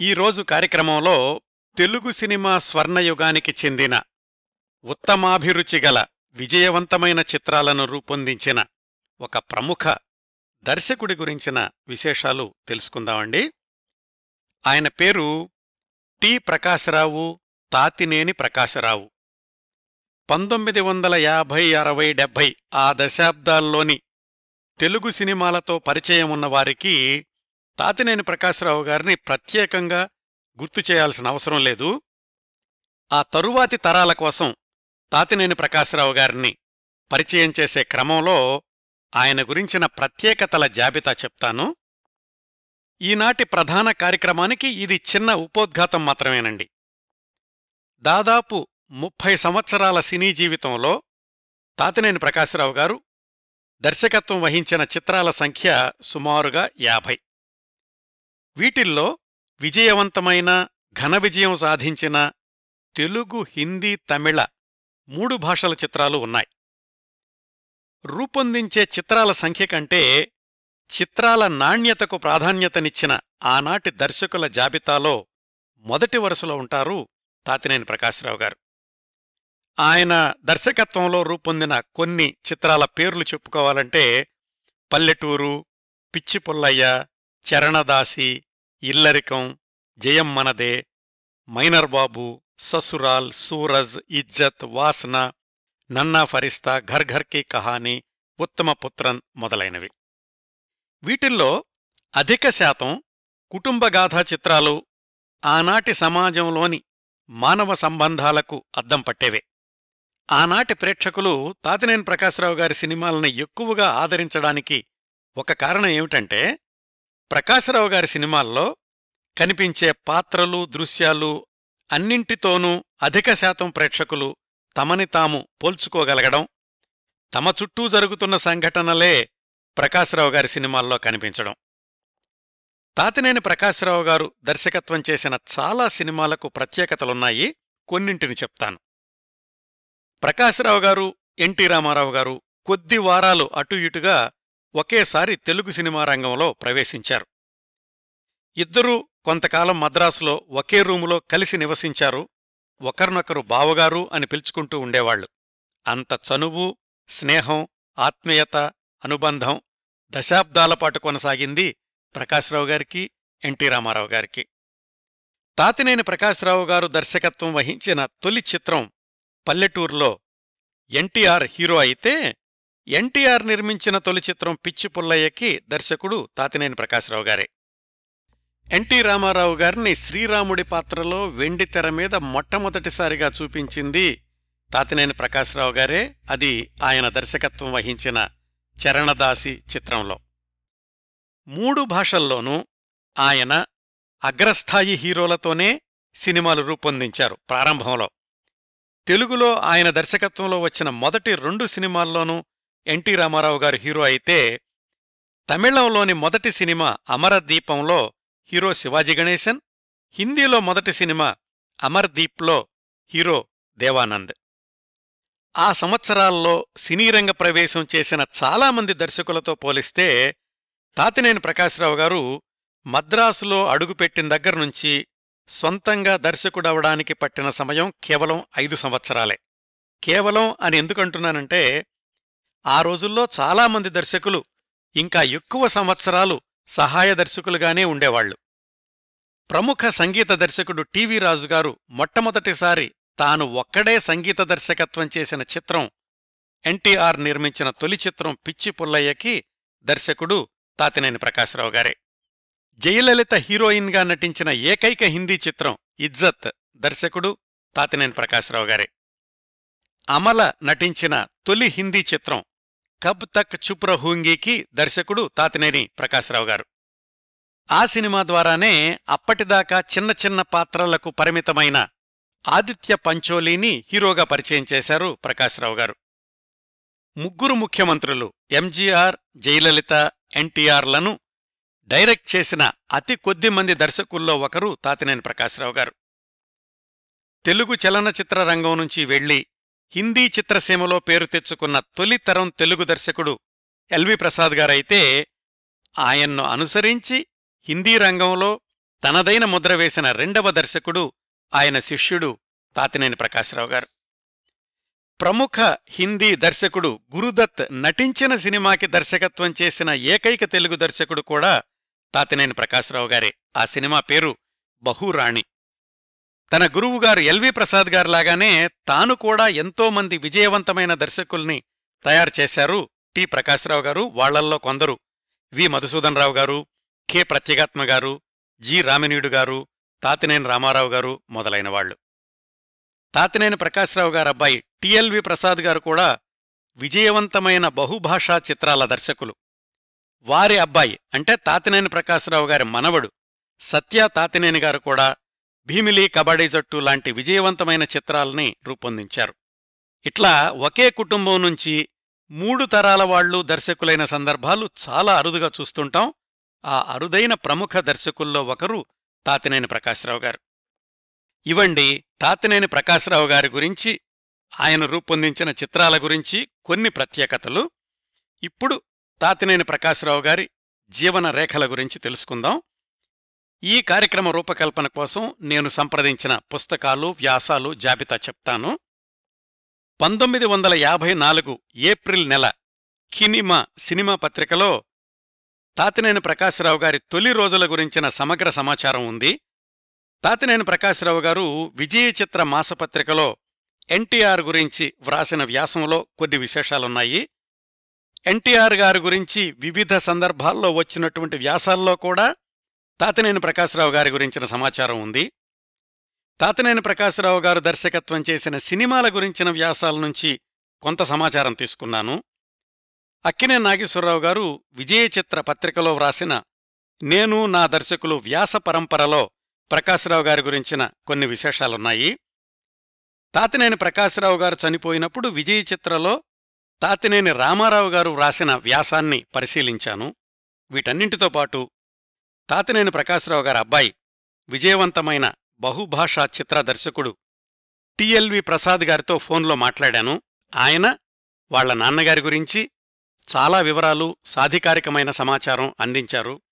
ఈరోజు కార్యక్రమంలో తెలుగు సినిమా స్వర్ణయుగానికి చెందిన ఉత్తమాభిరుచి గల విజయవంతమైన చిత్రాలను రూపొందించిన ఒక ప్రముఖ దర్శకుడి గురించిన విశేషాలు తెలుసుకుందామండి. ఆయన పేరు టి ప్రకాశరావు తాతినేని ప్రకాశరావు. పంతొమ్మిది వందల యాభై అరవై డెబ్భై ఆ దశాబ్దాల్లోని తెలుగు సినిమాలతో పరిచయం ఉన్నవారికి తాతినేని ప్రకాశరావు గారిని ప్రత్యేకంగా గుర్తు చేయాల్సిన అవసరం లేదు. ఆ తరువాతి తరాల కోసం తాతినేని ప్రకాశరావు గారిని పరిచయం చేసే క్రమంలో ఆయన గురించిన ప్రత్యేకతల జాబితా చెప్తాను. ఈనాటి ప్రధాన కార్యక్రమానికి ఇది చిన్న ఉపోద్ఘాతం మాత్రమేనండి. దాదాపు ముప్పై సంవత్సరాల సినీ జీవితంలో తాతినేని ప్రకాశరావు గారు దర్శకత్వం వహించిన చిత్రాల సంఖ్య సుమారుగా యాభై. వీటిల్లో విజయవంతమైన ఘన విజయం సాధించిన తెలుగు హిందీ తమిళ మూడు భాషల చిత్రాలు ఉన్నాయి. రూపొందించే చిత్రాల సంఖ్య కంటే చిత్రాల నాణ్యతకు ప్రాధాన్యతనిచ్చిన ఆనాటి దర్శకుల జాబితాలో మొదటి వరుసలో ఉంటారు తాతినేని ప్రకాశ్రావు గారు. ఆయన దర్శకత్వంలో రూపొందిన కొన్ని చిత్రాల పేర్లు చెప్పుకోవాలంటే పల్లెటూరు పిచ్చిపుల్లయ్య చరణదాసి ఇల్లరికం జయం మనదే మైనర్ బాబు ససురాల్ సూరజ్ ఇజ్జత్ వాసన నన్నా ఫరిస్తా ఘర్ ఘర్కి కహానీ ఉత్తమపుత్రన్ మొదలైనవి. వీటిల్లో అధిక శాతం కుటుంబగాథా చిత్రాలు ఆనాటి సమాజంలోని మానవ సంబంధాలకు అద్దం పట్టేవే. ఆనాటి ప్రేక్షకులు తాతినేని ప్రకాశ్రావు గారి సినిమాలను ఎక్కువగా ఆదరించడానికి ఒక కారణం ఏమిటంటే ప్రకాశరావు గారి సినిమాల్లో కనిపించే పాత్రలు దృశ్యాలు అన్నింటితోనూ అధిక శాతం ప్రేక్షకులు తమని తాము పోల్చుకోగలగడం తమ చుట్టూ జరుగుతున్న సంఘటనలే ప్రకాశరావు గారి సినిమాల్లో కనిపించడం. తాతినేని ప్రకాశరావు గారు దర్శకత్వం చేసిన చాలా సినిమాలకు ప్రత్యేకతలున్నాయి. కొన్నింటిని చెప్తాను. ప్రకాశరావు గారు ఎన్టీ రామారావు గారు కొద్ది వారాలు అటు ఇటుగా ఒకేసారి తెలుగు సినిమా రంగంలో ప్రవేశించారు. ఇద్దరూ కొంతకాలం మద్రాసులో ఒకే రూములో కలిసి నివసించారు. ఒకరినొకరు బావగారు అని పిలుచుకుంటూ ఉండేవాళ్ళు అంత చనువు స్నేహం ఆత్మీయత అనుబంధం దశాబ్దాలపాటు కొనసాగింది ప్రకాశ్రావు గారికి ఎన్టీ రామారావు గారికి. తాతినేని ప్రకాశ్రావు గారు దర్శకత్వం వహించిన తొలి చిత్రం పల్లెటూరులో ఎన్టీఆర్ హీరో అయితే ఎన్టీఆర్ నిర్మించిన తొలి చిత్రం పిచ్చి పుల్లయ్యకి దర్శకుడు తాతినేని ప్రకాశ్రావు గారే. ఎన్టీ రామారావు గారిని శ్రీరాముడి పాత్రలో వెండి తెర మీద మొట్టమొదటిసారిగా చూపించింది తాతినేని ప్రకాశ్రావు గారే. అది ఆయన దర్శకత్వం వహించిన చరణదాసి చిత్రంలో. మూడు భాషల్లోనూ ఆయన అగ్రస్థాయి హీరోలతోనే సినిమాలు రూపొందించారు ప్రారంభంలో. తెలుగులో ఆయన దర్శకత్వంలో వచ్చిన మొదటి రెండు సినిమాల్లోనూ ఎన్టీ రామారావు గారు హీరో అయితే తమిళంలోని మొదటి సినిమా అమరదీపంలో హీరో శివాజీ గణేశన్ హిందీలో మొదటి సినిమా అమర్దీప్లో హీరో దేవానంద్. ఆ సంవత్సరాల్లో సినీరంగ ప్రవేశం చేసిన చాలామంది దర్శకులతో పోలిస్తే తాతినేని ప్రకాశ్రావు గారు మద్రాసులో అడుగుపెట్టిన దగ్గర్నుంచి సొంతంగా దర్శకుడవడానికి పట్టిన సమయం కేవలం ఐదు సంవత్సరాలే. కేవలం అని ఎందుకంటున్నానంటే ఆ రోజుల్లో చాలామంది దర్శకులు ఇంకా ఎక్కువ సంవత్సరాలు సహాయ దర్శకులుగానే ఉండేవాళ్ళు ప్రముఖ సంగీత దర్శకుడు టీవీ రాజుగారు మొట్టమొదటిసారి తాను ఒక్కడే సంగీత దర్శకత్వం చేసిన చిత్రం ఎన్టీఆర్ నిర్మించిన తొలి చిత్రం పిచ్చి పుల్లయ్యకి దర్శకుడు తాతినేని ప్రకాశ్రావు గారే. జయలలిత హీరోయిన్గా నటించిన ఏకైక హిందీ చిత్రం ఇజ్జత్ దర్శకుడు తాతినేని ప్రకాశ్రావు గారే. అమల నటించిన తొలి హిందీ చిత్రం కబ్ తక్ చుప్ రహూంగీకి దర్శకుడు తాతినేని ప్రకాశ్రావు గారు. ఆ సినిమా ద్వారానే అప్పటిదాకా చిన్న చిన్న పాత్రలకు పరిమితమైన ఆదిత్య పంచోలీని హీరోగా పరిచయం చేశారు ప్రకాశ్రావు గారు. ముగ్గురు ముఖ్యమంత్రులు ఎంజీఆర్ జయలలిత ఎన్టీఆర్లను డైరెక్ట్ చేసిన అతి కొద్ది మంది దర్శకుల్లో ఒకరు తాతినేని ప్రకాశ్రావు గారు. తెలుగు చలనచిత్ర రంగం నుంచి వెళ్ళి హిందీ చిత్రసీమలో పేరు తెచ్చుకున్న తొలి తరం తెలుగు దర్శకుడు ఎల్వి ప్రసాద్ గారైతే ఆయన్ను అనుసరించి హిందీ రంగంలో తనదైన ముద్ర వేసిన రెండవ దర్శకుడు ఆయన శిష్యుడు తాతినేని ప్రకాశ్రావు గారు. ప్రముఖ హిందీ దర్శకుడు గురుదత్ నటించిన సినిమాకి దర్శకత్వం చేసిన ఏకైక తెలుగు దర్శకుడు కూడా తాతినేని ప్రకాశ్రావు గారే. ఆ సినిమా పేరు బహురాణి. తన గురువుగారు ఎల్వి ప్రసాద్ గారిలాగానే తాను కూడా ఎంతోమంది విజయవంతమైన దర్శకుల్ని తయారు చేశారు. టి. ప్రకాశ్రావు గారు వాళ్ళల్లో కొందరు. వి. మధుసూదన్ రావు గారు కె. ప్రత్యేగాత్మ గారు జి. రామినీయుడు గారు తాతినేని రామారావు గారు మొదలైన వాళ్ళు తాతినేని ప్రకాశ్రావు గారు అబ్బాయి టిఎల్వి ప్రసాద్ గారు కూడా విజయవంతమైన బహుభాషా చిత్రాల దర్శకులు. వారి అబ్బాయి అంటే తాతినేని ప్రకాశ్రావు గారి మనవడు సత్య తాతినేని గారు కూడా భీమిలి కబడ్డీ జట్టు లాంటి విజయవంతమైన చిత్రాల్ని రూపొందించారు. ఇట్లా ఒకే కుటుంబం నుంచి మూడు తరాల వాళ్ళు దర్శకులైన సందర్భాలు చాలా అరుదుగా చూస్తుంటాం. ఆ అరుదైన ప్రముఖ దర్శకుల్లో ఒకరు తాతినేని ప్రకాశ్రావు గారు. ఇవండి తాతినేని ప్రకాశ్రావు గారి గురించి ఆయన రూపొందించిన చిత్రాల గురించి కొన్ని ప్రత్యేకతలు. ఇప్పుడు తాతినేని ప్రకాశ్రావు గారి జీవన రేఖల గురించి తెలుసుకుందాం. ఈ కార్యక్రమ రూపకల్పన కోసం నేను సంప్రదించిన పుస్తకాలు వ్యాసాలు జాబితా చెప్తాను. పంతొమ్మిది వందల యాభై నాలుగు ఏప్రిల్ నెల కినిమా సినిమా పత్రికలో తాతినేని ప్రకాశ్రావు గారి తొలి రోజుల గురించిన సమగ్ర సమాచారం ఉంది. తాతినేని ప్రకాశ్రావు గారు విజయ చిత్ర మాసపత్రికలో ఎన్టీఆర్ గురించి వ్రాసిన వ్యాసంలో కొన్ని విశేషాలున్నాయి. ఎన్టీఆర్ గారి గురించి వివిధ సందర్భాల్లో వచ్చినటువంటి వ్యాసాల్లో కూడా తాతినేని ప్రకాశరావు గారి గురించిన సమాచారం ఉంది. తాతినేని ప్రకాశరావు గారు దర్శకత్వం చేసిన సినిమాల గురించిన వ్యాసాల నుంచి కొంత సమాచారం తీసుకున్నాను. అక్కినే నాగేశ్వరరావు గారు విజయ చిత్ర పత్రికలో వ్రాసిన నేను నా దర్శకులు వ్యాస పరంపరలో ప్రకాశరావు గారి గురించిన కొన్ని విశేషాలున్నాయి. తాతినేని ప్రకాశరావు గారు చనిపోయినప్పుడు విజయ చిత్రలో తాతినేని రామారావు గారు వ్రాసిన వ్యాసాన్ని పరిశీలించాను. వీటన్నింటితో పాటు తాతినేని ప్రకాశ్రావు గారి అబ్బాయి విజయవంతమైన బహుభాషా చిత్ర దర్శకుడు టిఎల్వి ప్రసాద్ గారితో ఫోన్లో మాట్లాడాను. ఆయన వాళ్ళ నాన్నగారి గురించి చాలా వివరాలు సాధికారికమైన సమాచారం అందించారు.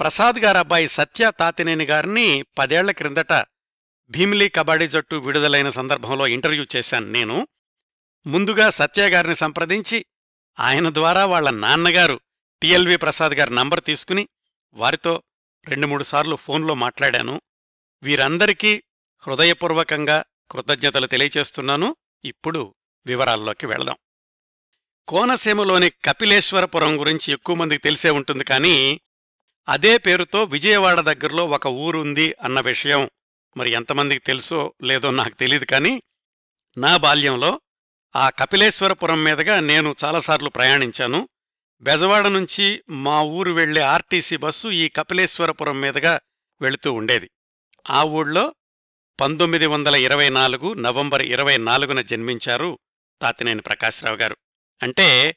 ప్రసాద్ గారబ్బాయి సత్య తాతినేని గారిని పదేళ్ళ క్రిందట భీమిలీ కబడ్డీ జట్టు విడుదలైన సందర్భంలో ఇంటర్వ్యూ చేశాను నేను. ముందుగా సత్య గారిని సంప్రదించి ఆయన ద్వారా వాళ్ళ నాన్నగారు టిఎల్వి ప్రసాద్ గారి నంబర్ తీసుకుని వారితో రెండు మూడు సార్లు ఫోన్లో మాట్లాడాను. వీరందరికీ హృదయపూర్వకంగా కృతజ్ఞతలు తెలియచేస్తున్నాను. ఇప్పుడు వివరాల్లోకి వెళదాం. కోనసీమలోని కపిలేశ్వరపురం గురించి ఎక్కువ మందికి తెలిసే ఉంటుంది కానీ అదే పేరుతో విజయవాడ దగ్గరలో ఒక ఊరుంది అన్న విషయం మరి ఎంతమందికి తెలుసో లేదో నాకు తెలియదు కానీ నా బాల్యంలో ఆ కపిలేశ్వరపురం మీదుగా నేను చాలాసార్లు ప్రయాణించాను. బెజవాడ నుంచి మా ఊరు వెళ్ళే ఆర్టీసీ బస్సు ఈ కపిలేశ్వరపురం మీదుగా వెళుతూ ఉండేది. ఆ ఊళ్ళో పంతొమ్మిది వందల ఇరవై నాలుగు నవంబర్ ఇరవై నాలుగున జన్మించారు తాతినేని ప్రకాశ్రావు గారు. అంటే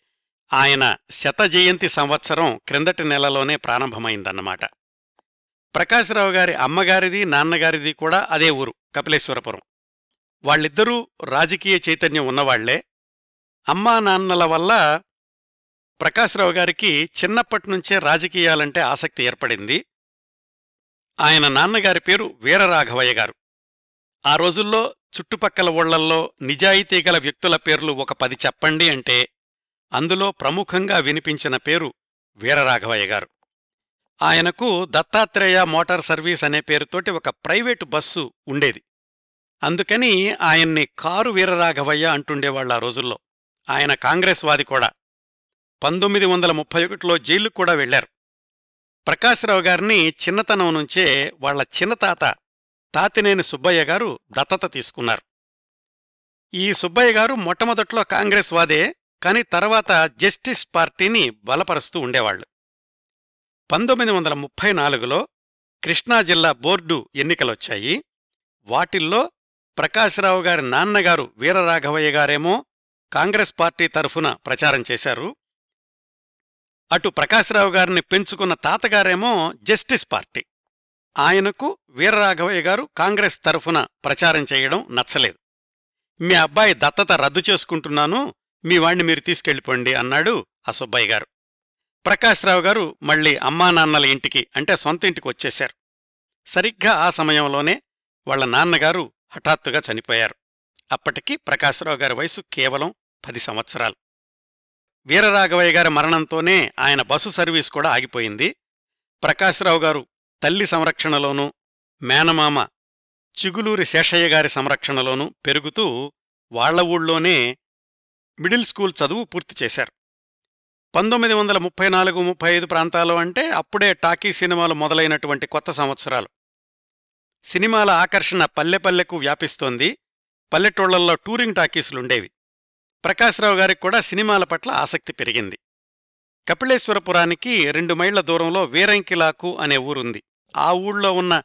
ఆయన శత జయంతి సంవత్సరం క్రిందటి నెలలోనే ప్రారంభమైందన్నమాట. ప్రకాశ్రావు గారి అమ్మగారిది నాన్నగారిది కూడా అదే ఊరు కపిలేశ్వరపురం. వాళ్ళిద్దరూ రాజకీయ చైతన్యం ఉన్నవాళ్ళే. అమ్మా నాన్నల వల్ల ప్రకాశ్రావు గారికి చిన్నప్పటినుంచే రాజకీయాలంటే ఆసక్తి ఏర్పడింది. ఆయన నాన్నగారి పేరు వీరరాఘవయ్య గారు. ఆ రోజుల్లో చుట్టుపక్కల ఊళ్ళల్లో నిజాయితీ గల వ్యక్తుల పేర్లు ఒక పది చెప్పండి అంటే అందులో ప్రముఖంగా వినిపించిన పేరు వీరరాఘవయ్య గారు. ఆయనకు దత్తాత్రేయ మోటార్ సర్వీస్ అనే పేరుతోటి ఒక ప్రైవేటు బస్సు ఉండేది. అందుకని ఆయన్ని కారు వీరరాఘవయ్య అంటుండేవాళ్ళ ఆ రోజుల్లో. ఆయన కాంగ్రెస్ వాది కూడా. పంతొమ్మిది వందల ముప్పై ఒకటిలో జైలుకు కూడా వెళ్ళారు ప్రకాశ్రావు గారిని చిన్నతనం నుంచే వాళ్ళ చిన్నతాత తాతినేని సుబ్బయ్య గారు దత్తత తీసుకున్నారు. ఈ సుబ్బయ్య గారు మొట్టమొదట్లో కాంగ్రెస్ వాదే కాని తర్వాత జస్టిస్ పార్టీని బలపరుస్తూ ఉండేవాళ్ళు పంతొమ్మిది వందల ముప్పై నాలుగులో కృష్ణా జిల్లా బోర్డు ఎన్నికలొచ్చాయి. వాటిల్లో ప్రకాశ్రావు గారి నాన్నగారు వీరరాఘవయ్య గారేమో కాంగ్రెస్ పార్టీ తరఫున ప్రచారం చేశారు. అటు ప్రకాశ్రావు గారిని పెంచుకున్న తాతగారేమో జస్టిస్ పార్టీ. ఆయనకు వీరరాఘవయ్య గారు కాంగ్రెస్ తరఫున ప్రచారం చేయడం నచ్చలేదు. మీ అబ్బాయి దత్తత రద్దు చేసుకుంటున్నాను మీ వాణ్ణి మీరు తీసుకెళ్ళిపోండి అన్నాడు ఆ సుబ్బయ్య గారు. ప్రకాశ్రావు గారు మళ్ళీ అమ్మా నాన్నల ఇంటికి అంటే సొంత ఇంటికి వచ్చేశారు. సరిగ్గా ఆ సమయంలోనే వాళ్ళ నాన్నగారు హఠాత్తుగా చనిపోయారు. అప్పటికి ప్రకాశ్రావు గారి వయసు కేవలం పది సంవత్సరాలు. వీరరాఘవయ్య గారి మరణంతోనే ఆయన బస్సు సర్వీస్ కూడా ఆగిపోయింది. ప్రకాశ్రావు గారు తల్లి సంరక్షణలోనూ మేనమామ చిగులూరి శేషయ్య గారి సంరక్షణలోనూ పెరుగుతూ వాళ్ళ ఊళ్ళోనే మిడిల్ స్కూల్ చదువు పూర్తి చేశారు. పంతొమ్మిది వందల ముప్పై నాలుగు ముప్పై ఐదు ప్రాంతాలు అంటే అప్పుడే టాకీ సినిమాలు మొదలైనటువంటి కొత్త సంవత్సరాలు. సినిమాల ఆకర్షణ పల్లెపల్లెకు వ్యాపిస్తోంది. పల్లెటూళ్ళల్లో టూరింగ్ టాకీసులుండేవి. ప్రకాశ్రావు గారికి కూడా సినిమాల పట్ల ఆసక్తి పెరిగింది. కపిళేశ్వరపురానికి రెండు మైళ్ళ దూరంలో వీరంకిలాకు అనే ఊరుంది. ఆ ఊళ్ళో ఉన్న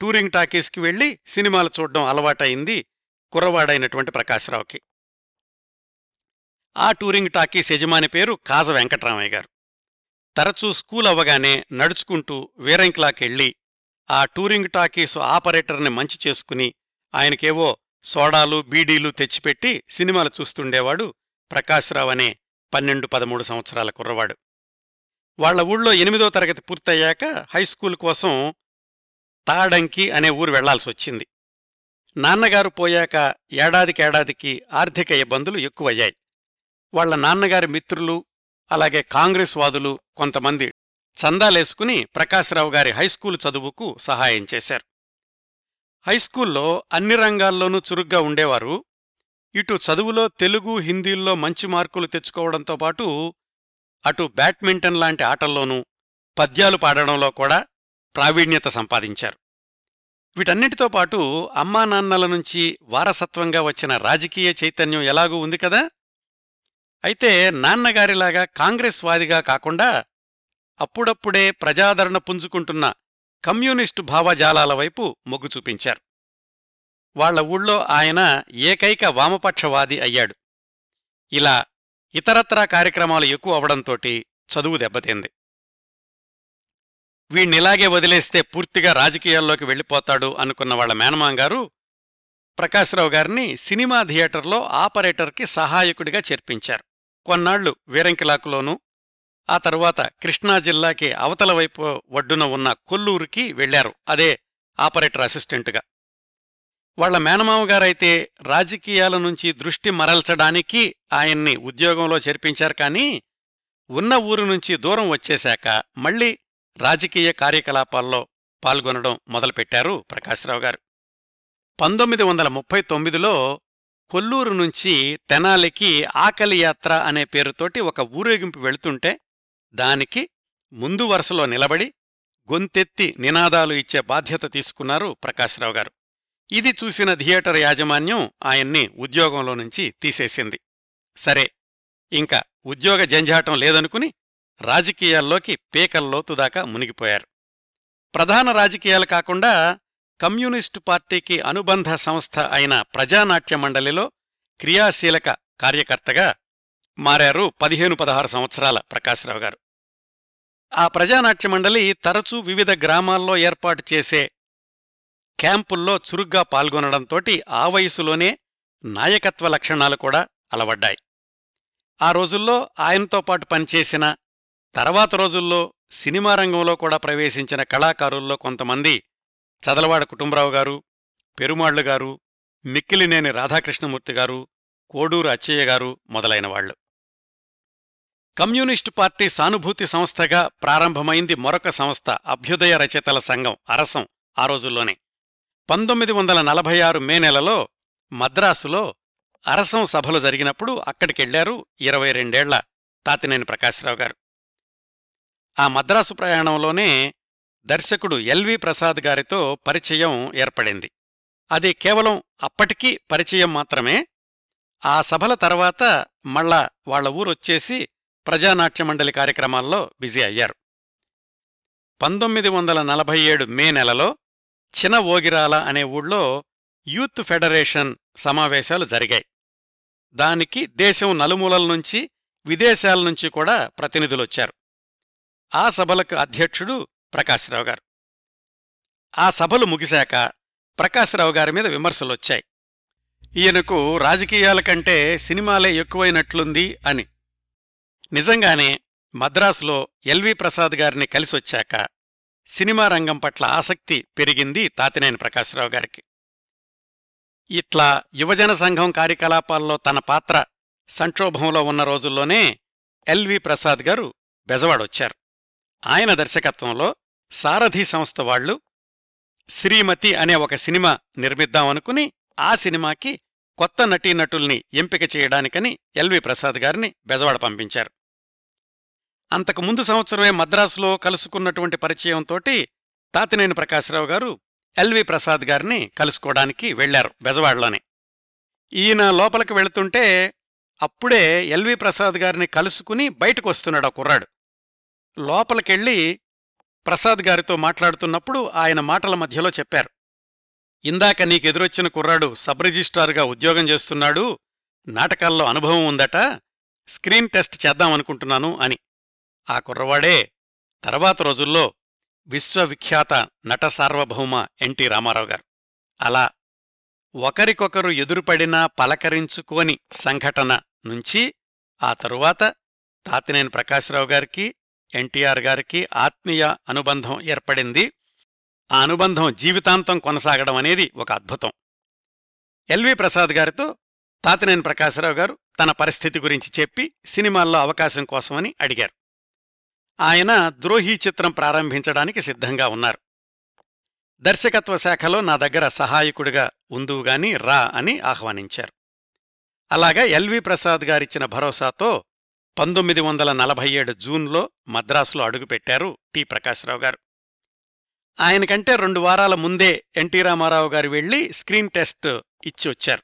టూరింగ్ టాకీస్కి వెళ్ళి సినిమాలు చూడడం అలవాటైంది కుర్రవాడైనటువంటి ప్రకాశ్రావుకి. ఆ టూరింగ్ టాకీస్ యజమాని పేరు కాజ వెంకట్రామయ్య గారు. తరచూ స్కూల్ అవ్వగానే నడుచుకుంటూ వీరంకిలాకెళ్ళి ఆ టూరింగ్ టాకీసు ఆపరేటర్ని మంచి చేసుకుని ఆయనకేవో సోడాలు బీడీలు తెచ్చిపెట్టి సినిమాలు చూస్తుండేవాడు ప్రకాశ్రావు అనే పన్నెండు పదమూడు సంవత్సరాల కుర్రవాడు. వాళ్ళ ఊళ్ళో ఎనిమిదో తరగతి పూర్తయ్యాక హైస్కూల్ కోసం తాడంకి అనే ఊరు వెళ్ళాల్సి వచ్చింది నాన్నగారు పోయాక ఏడాదికేడాదికి ఆర్థిక ఇబ్బందులు ఎక్కువయ్యాయి. వాళ్ళ నాన్నగారి మిత్రులు అలాగే కాంగ్రెస్ వాదులు కొంతమంది చందాలేసుకుని ప్రకాశ్రావు గారి హైస్కూలు చదువుకు సహాయం చేశారు. హైస్కూల్లో అన్ని రంగాల్లోనూ చురుగ్గా ఉండేవారు. ఇటు చదువులో తెలుగు హిందీల్లో మంచి మార్కులు తెచ్చుకోవడంతో పాటు అటు బ్యాడ్మింటన్ లాంటి ఆటల్లోనూ పద్యాలు పాడడంలో కూడా ప్రావీణ్యత సంపాదించారు. వీటన్నిటితో పాటు అమ్మా నాన్నల నుంచి వారసత్వంగా వచ్చిన రాజకీయ చైతన్యం ఎలాగూ ఉంది కదా? అయితే నాన్నగారిలాగా కాంగ్రెస్ వాదిగా కాకుండా అప్పుడప్పుడే ప్రజాదరణ పుంజుకుంటున్న కమ్యూనిస్టు భావజాలాల వైపు మొగ్గు చూపించారు. వాళ్ళ ఊళ్ళో ఆయన ఏకైక వామపక్షవాది అయ్యాడు. ఇలా ఇతరత్రా కార్యక్రమాలు ఎక్కువ అవడంతోటి చదువు దెబ్బతింది. వీణ్ణిలాగే వదిలేస్తే పూర్తిగా రాజకీయాల్లోకి వెళ్ళిపోతాడు అనుకున్న వాళ్ళ మేనమాంగారు ప్రకాశ్రావు గారిని సినిమా థియేటర్లో ఆపరేటర్కి సహాయకుడిగా చేర్పించారు. కొన్నాళ్ళు వీరంకిలాకులోనూ ఆ తరువాత కృష్ణా జిల్లాకి అవతల వైపు ఒడ్డున ఉన్న కొల్లూరుకి వెళ్ళారు అదే ఆపరేటర్ అసిస్టెంటుగా. వాళ్ళ మేనమామగారైతే రాజకీయాల నుంచి దృష్టి మరల్చడానికి ఆయన్ని ఉద్యోగంలో చేర్పించారు కానీ ఉన్న ఊరు నుంచి దూరం వచ్చేశాక మళ్ళీ రాజకీయ కార్యకలాపాల్లో పాల్గొనడం మొదలుపెట్టారు ప్రకాశ్రావు గారు. పంతొమ్మిది వందల ముప్పై తొమ్మిదిలో కొల్లూరు నుంచి తెనాలికి ఆకలి యాత్ర అనే పేరుతోటి ఒక ఊరేగింపు వెళుతుంటే దానికి ముందు వరుసలో నిలబడి గొంతెత్తి నినాదాలు ఇచ్చే బాధ్యత తీసుకున్నారు ప్రకాశ్రావు గారు. ఇది చూసిన థియేటర్ యాజమాన్యం ఆయన్ని ఉద్యోగంలో నుంచి తీసేసింది. సరే ఇంకా ఉద్యోగ జంజాటం లేదనుకుని రాజకీయాల్లోకి పేకల్లోతుదాకా మునిగిపోయారు. ప్రధాన రాజకీయాలు కాకుండా కమ్యూనిస్టు పార్టీకి అనుబంధ సంస్థ అయిన ప్రజానాట్య మండలిలో క్రియాశీలక కార్యకర్తగా మారారు పదిహేను పదహారు సంవత్సరాల ప్రకాశ్రావు గారు. ఆ ప్రజానాట్య మండలి తరచూ వివిధ గ్రామాల్లో ఏర్పాటు చేసే క్యాంపుల్లో చురుగ్గా పాల్గొనడంతోటి ఆ వయసులోనే నాయకత్వ లక్షణాలు కూడా అలవడ్డాయి. ఆ రోజుల్లో ఆయనతో పాటు పనిచేసిన తర్వాత రోజుల్లో సినిమా రంగంలో కూడా ప్రవేశించిన కళాకారుల్లో కొంతమంది చదలవాడ కుటుంబరావు గారు పెరుమాళ్ళు గారు మిక్కిలినేని రాధాకృష్ణమూర్తి గారు కోడూరు అచ్చయ్య గారు మొదలైనవాళ్ళు కమ్యూనిస్టు పార్టీ సానుభూతి సంస్థగా ప్రారంభమైంది మరొక సంస్థ అభ్యుదయ రచయితల సంఘం అరసం ఆ రోజుల్లోనే. పంతొమ్మిది వందల నలభై ఆరు మే నెలలో మద్రాసులో అరసం సభలు జరిగినప్పుడు అక్కడికెళ్ళారు ఇరవై రెండేళ్ళ తాతినేని ప్రకాశ్రావు గారు. ఆ మద్రాసు ప్రయాణంలోనే దర్శకుడు ఎల్వి ప్రసాద్ గారితో పరిచయం ఏర్పడింది. అది కేవలం అప్పటికీ పరిచయం మాత్రమే. ఆ సభల తర్వాత మళ్ళా వాళ్ళ ఊరొచ్చేసి ప్రజానాట్య మండలి కార్యక్రమాల్లో బిజీ అయ్యారు. పంతొమ్మిది వందల నలభై ఏడు మే నెలలో చిన ఓగిరాల అనే ఊళ్ళో యూత్ ఫెడరేషన్ సమావేశాలు జరిగాయి. దానికి దేశం నలుమూలల నుంచి విదేశాల నుంచి కూడా ప్రతినిధులొచ్చారు. ఆ సభలకు అధ్యక్షుడు ప్రకాశ్రావు గారు. ఆ సభలు ముగిశాక ప్రకాశ్రావు గారి మీద విమర్శలొచ్చాయి. ఈయనకు రాజకీయాల కంటే సినిమాలే ఎక్కువైనట్లుంది అని నిజంగానే మద్రాసులో ఎల్వి ప్రసాద్ గారిని కలిసొచ్చాక సినిమా రంగం పట్ల ఆసక్తి పెరిగింది తాతినేని ప్రకాశ్రావు గారికి. ఇట్లా యువజన సంఘం కార్యకలాపాల్లో తన పాత్ర సంక్షోభంలో ఉన్న రోజుల్లోనే ఎల్వి ప్రసాద్ గారు బెజవాడొచ్చారు. ఆయన దర్శకత్వంలో సారథి సంస్థ వాళ్ళు శ్రీమతి అనే ఒక సినిమా నిర్మిద్దామనుకుని ఆ సినిమాకి కొత్త నటీనటుల్ని ఎంపిక చేయడానికని ఎల్వి ప్రసాద్ గారిని బెజవాడ పంపించారు. అంతకు ముందు సంవత్సరమే మద్రాసులో కలుసుకున్నటువంటి పరిచయంతోటి తాతినేని ప్రకాశ్రావు గారు ఎల్వి ప్రసాద్ గారిని కలుసుకోవడానికి వెళ్ళారు బెజవాడలోనే. ఈయన లోపలికి వెళుతుంటే అప్పుడే ఎల్వి ప్రసాద్ గారిని కలుసుకుని బయటకు వస్తున్నాడు ఆ కుర్రాడు. లోపలికెళ్ళి ప్రసాద్ గారితో మాట్లాడుతున్నప్పుడు ఆయన మాటల మధ్యలో చెప్పారు ఇందాక నీకెదురొచ్చిన కుర్రాడు సబ్ రిజిస్ట్రార్గా ఉద్యోగం చేస్తున్నాడు నాటకాల్లో అనుభవం ఉందట స్క్రీన్ టెస్ట్ చేద్దామనుకుంటున్నాను అని. ఆ కుర్రవాడే తర్వాత రోజుల్లో విశ్వవిఖ్యాత నట సార్వభౌమ ఎన్టీ రామారావు గారు. అలా ఒకరికొకరు ఎదురుపడినా పలకరించుకోని సంఘటన నుంచి ఆ తరువాత తాతినేని ప్రకాశ్రావు గారికి ఎన్టీఆర్ గారికి ఆత్మీయ అనుబంధం ఏర్పడింది. ఆ అనుబంధం జీవితాంతం కొనసాగడం అనేది ఒక అద్భుతం. ఎల్వి ప్రసాద్ గారితో తాతినేని ప్రకాశ్రావు గారు తన పరిస్థితి గురించి చెప్పి సినిమాల్లో అవకాశం కోసమని అడిగారు. ఆయన ద్రోహి చిత్రం ప్రారంభించడానికి సిద్ధంగా ఉన్నారు. దర్శకత్వ శాఖలో నా దగ్గర సహాయకుడిగా ఉందువుగాని రా అని ఆహ్వానించారు. అలాగా ఎల్వి ప్రసాద్ గారిచ్చిన భరోసాతో పంతొమ్మిది వందల నలభై ఏడు జూన్లో మద్రాసులో అడుగుపెట్టారు టి ప్రకాశ్రావు గారు. ఆయనకంటే రెండు వారాల ముందే ఎన్టీ రామారావు గారు వెళ్ళి స్క్రీన్ టెస్ట్ ఇచ్చి వచ్చారు.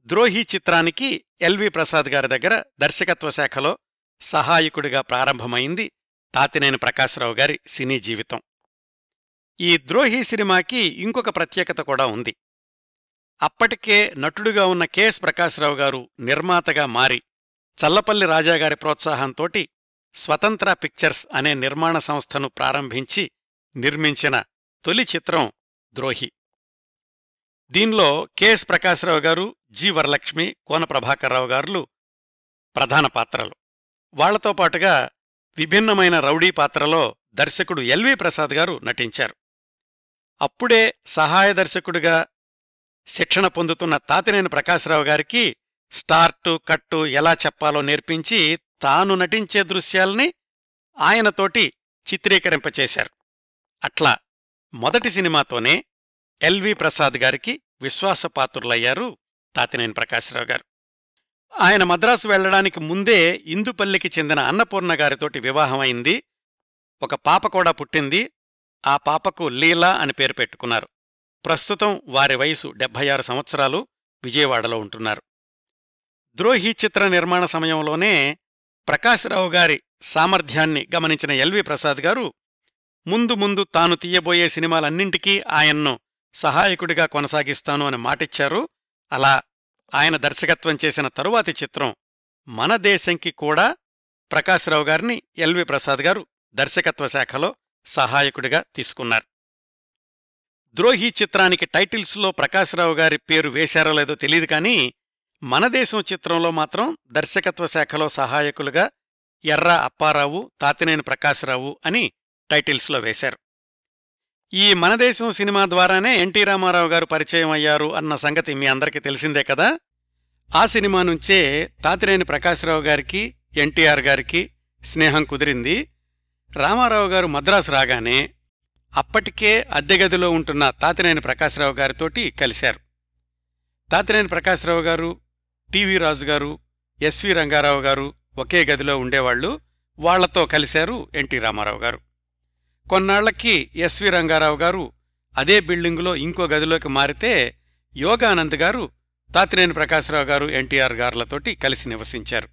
ద్రోహి చిత్రానికి ఎల్వి ప్రసాద్ గారి దగ్గర దర్శకత్వ శాఖలో సహాయకుడిగా ప్రారంభమైంది తాతినేని ప్రకాశ్రావు గారి సినీ జీవితం. ఈ ద్రోహి సినిమాకి ఇంకొక ప్రత్యేకత కూడా ఉంది. అప్పటికే నటుడుగా ఉన్న కెఎస్ ప్రకాశ్రావు గారు నిర్మాతగా మారి చల్లపల్లి రాజాగారి ప్రోత్సాహంతోటి స్వతంత్ర పిక్చర్స్ అనే నిర్మాణ సంస్థను ప్రారంభించి నిర్మించిన తొలి చిత్రం ద్రోహి. దీనిలో కెఎస్ ప్రకాశ్రావు గారు జి వరలక్ష్మి కోన ప్రభాకర్రావు గారులు ప్రధాన పాత్రలు. వాళ్ళతో పాటుగా విభిన్నమైన రౌడీ పాత్రలో దర్శకుడు ఎల్వి ప్రసాద్ గారు నటించారు. అప్పుడే సహాయ దర్శకుడిగా శిక్షణ పొందుతున్న తాతినేని ప్రకాశ్రావు గారికి స్టార్టు కట్టు ఎలా చెప్పాలో నేర్పించి తాను నటించే దృశ్యాల్ని ఆయనతోటి చిత్రీకరింపచేశారు. అట్లా మొదటి సినిమాతోనే ఎల్వి ప్రసాద్ గారికి విశ్వాసపాత్రులయ్యారు తాతినేని ప్రకాశ్రావు గారు. ఆయన మద్రాసు వెళ్ళడానికి ముందే ఇందుపల్లికి చెందిన అన్నపూర్ణ గారితోటి వివాహమైంది ఒక పాప కూడా పుట్టింది. ఆ పాపకు లీలా అని పేరు పెట్టుకున్నారు. ప్రస్తుతం వారి వయసు డెబ్భై ఆరు సంవత్సరాలు. విజయవాడలో ఉంటున్నారు. ద్రోహి చిత్ర నిర్మాణ సమయంలోనే ప్రకాశ్రావు గారి సామర్థ్యాన్ని గమనించిన ఎల్వి ప్రసాద్ గారు ముందు ముందు తాను తీయబోయే సినిమాలన్నింటికీ ఆయన్ను సహాయకుడిగా కొనసాగిస్తాను అని మాటిచ్చారు. అలా ఆయన దర్శకత్వం చేసిన తరువాతి చిత్రం మన దేశంకి కూడా ప్రకాశ్రావు గారిని ఎల్వి ప్రసాద్ గారు దర్శకత్వ శాఖలో సహాయకుడిగా తీసుకున్నారు. ద్రోహి చిత్రానికి టైటిల్స్లో ప్రకాశ్రావు గారి పేరు వేశారో లేదో తెలియదు కానీ మనదేశం చిత్రంలో మాత్రం దర్శకత్వ శాఖలో సహాయకులుగా ఎర్ర అప్పారావు తాతినేని ప్రకాశ్రావు అని టైటిల్స్లో వేశారు. ఈ మనదేశం సినిమా ద్వారానే ఎన్టీ రామారావు గారు పరిచయం అయ్యారు అన్న సంగతి మీ అందరికీ తెలిసిందే కదా? ఆ సినిమా నుంచే తాతినేని ప్రకాశ్రావు గారికి ఎన్టీఆర్ గారికి స్నేహం కుదిరింది. రామారావు గారు మద్రాసు రాగానే అప్పటికే అద్దెగదిలో ఉంటున్న తాతినేని ప్రకాశ్రావు గారితోటి కలిశారు. తాతినేని ప్రకాశ్రావు గారు టీవీ రాజు గారు ఎస్వి రంగారావు గారు ఒకే గదిలో ఉండేవాళ్ళు వాళ్ళతో కలిశారు ఎన్టీ రామారావు గారు. కొన్నాళ్ళకి ఎస్వి రంగారావు గారు అదే బిల్డింగులో ఇంకో గదిలోకి మారితే యోగానంద్ గారు తాతినేని ప్రకాశ్రావు గారు ఎన్టీఆర్ గారులతోటి కలిసి నివసించారు.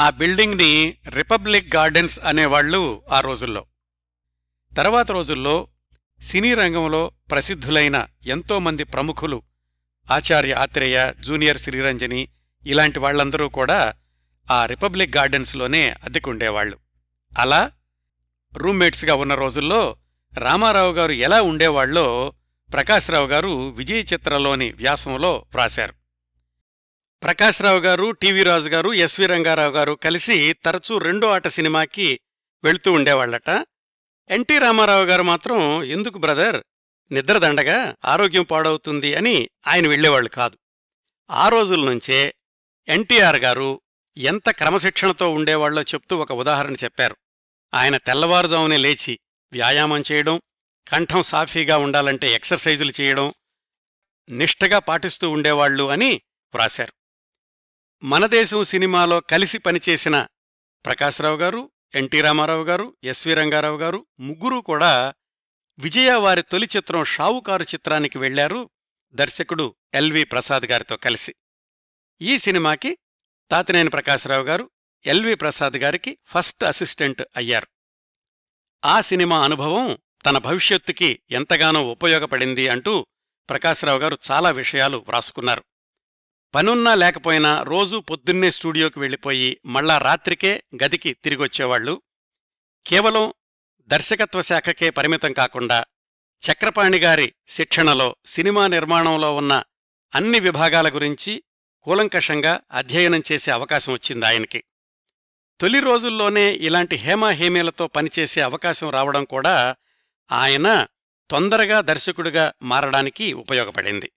ఆ బిల్డింగ్ని రిపబ్లిక్ గార్డెన్స్ అనేవాళ్ళు ఆ రోజుల్లో. తర్వాత రోజుల్లో సినీ రంగంలో ప్రసిద్ధులైన ఎంతోమంది ప్రముఖులు ఆచార్య ఆత్రేయ జూనియర్ శ్రీరంజని ఇలాంటి వాళ్ళందరూ కూడా ఆ రిపబ్లిక్ గార్డెన్స్లోనే అద్దెకుండేవాళ్ళు అలా రూమ్మేట్స్గా ఉన్న రోజుల్లో రామారావు గారు ఎలా ఉండేవాళ్ళో ప్రకాశ్రావు గారు విజయ చిత్రలోని వ్యాసంలో వ్రాశారు. ప్రకాశ్రావు గారు టీవీ రాజు గారు ఎస్వి రంగారావు గారు కలిసి తరచూ రెండో ఆట సినిమాకి వెళ్తూ ఉండేవాళ్ళట ఎన్టీ రామారావు గారు మాత్రం ఎందుకు బ్రదర్? నిద్రదండగా ఆరోగ్యం పాడవుతుంది అని ఆయన వెళ్ళేవాళ్ళు కాదు. ఆ రోజుల నుంచే ఎన్టీఆర్ గారు ఎంత క్రమశిక్షణతో ఉండేవాళ్ళో చెప్తూ ఒక ఉదాహరణ చెప్పారు. ఆయన తెల్లవారుజామునే లేచి వ్యాయామం చేయడం కంఠం సాఫీగా ఉండాలంటే ఎక్సర్సైజులు చేయడం నిష్ఠగా పాటిస్తూ ఉండేవాళ్ళు అని వ్రాశారు. మన దేశం సినిమాలో కలిసి పనిచేసిన ప్రకాశ్రావు గారు ఎన్టీ రామారావు గారు ఎస్వి రంగారావు గారు ముగ్గురూ కూడా విజయ వారి తొలి చిత్రం షావుకారు చిత్రానికి వెళ్ళారు దర్శకుడు ఎల్వి ప్రసాద్ గారితో కలిసి. ఈ సినిమాకి తాతినేని ప్రకాశ్రావు గారు ఎల్వి ప్రసాద్ గారికి ఫస్ట్ అసిస్టెంట్ అయ్యారు. ఆ సినిమా అనుభవం తన భవిష్యత్తుకి ఎంతగానో ఉపయోగపడింది అంటూ ప్రకాశ్రావు గారు చాలా విషయాలు వ్రాసుకున్నారు. పనున్నా లేకపోయినా రోజూ పొద్దున్నే స్టూడియోకి వెళ్ళిపోయి మళ్ళా రాత్రికే గదికి తిరిగొచ్చేవాళ్ళు కేవలం దర్శకత్వ శాఖకే పరిమితం కాకుండా చక్రపాణిగారి శిక్షణలో సినిమా నిర్మాణంలో ఉన్న అన్ని విభాగాల గురించి కూలంకషంగా అధ్యయనం చేసే అవకాశం వచ్చింది ఆయనకి. తొలి రోజుల్లోనే ఇలాంటి హేమాహేమీలతో పనిచేసే అవకాశం రావడం కూడా ఆయన తొందరగా దర్శకుడిగా మారడానికి ఉపయోగపడింది.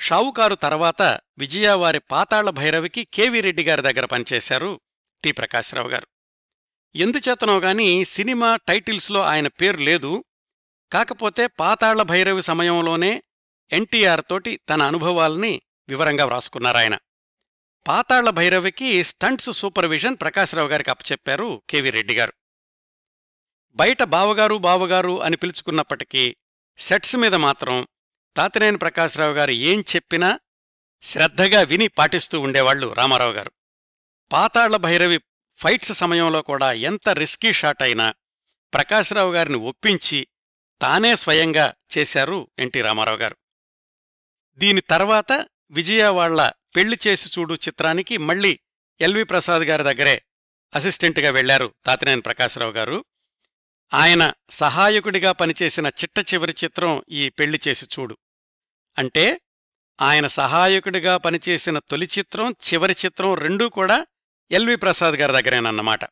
షావుకారు తర్వాత విజయవారి పాతాళ భైరవికి కేవీ రెడ్డి గారి దగ్గర పనిచేశారు టి. ప్రకాశ్రావు గారు. ఎందుచేతనో గాని సినిమా టైటిల్స్లో ఆయన పేరు లేదు. కాకపోతే పాతాళ భైరవి సమయంలోనే ఎన్టీఆర్ తోటి తన అనుభవాల్ని వివరంగా వ్రాసుకున్నారాయన పాతాళ్ళ భైరవికి స్టంట్స్ సూపర్విజన్ ప్రకాశ్రావు గారికి అప్పచెప్పారు కెవి రెడ్డి గారు. బయట బావగారు బావగారు అని పిలుచుకున్నప్పటికీ సెట్స్ మీద మాత్రం తాతినేని ప్రకాశ్రావు గారు ఏం చెప్పినా శ్రద్ధగా విని పాటిస్తూ ఉండేవాళ్ళు రామారావు గారు. పాతాళ్ళ భైరవి ఫైట్స్ సమయంలో కూడా ఎంత రిస్కీ షాట్ అయినా ప్రకాశ్రావు గారిని ఒప్పించి తానే స్వయంగా చేశారు ఎన్టీ రామారావు గారు. దీని తర్వాత విజయవాళ్ళ పెళ్ళి చేసి చూడు చిత్రానికి మళ్ళీ ఎల్వి ప్రసాద్ గారి దగ్గరే అసిస్టెంట్గా వెళ్ళారు తాతినేని ప్రకాశ్రావు గారు. ఆయన సహాయకుడిగా పనిచేసిన చిట్ట చివరి చిత్రం ఈ పెళ్ళి చేసి చూడు. అంటే ఆయన సహాయకుడిగా పనిచేసిన తొలి చిత్రం చివరి చిత్రం రెండూ కూడా ఎల్వి ప్రసాద్ గారి దగ్గరేనన్నమాట.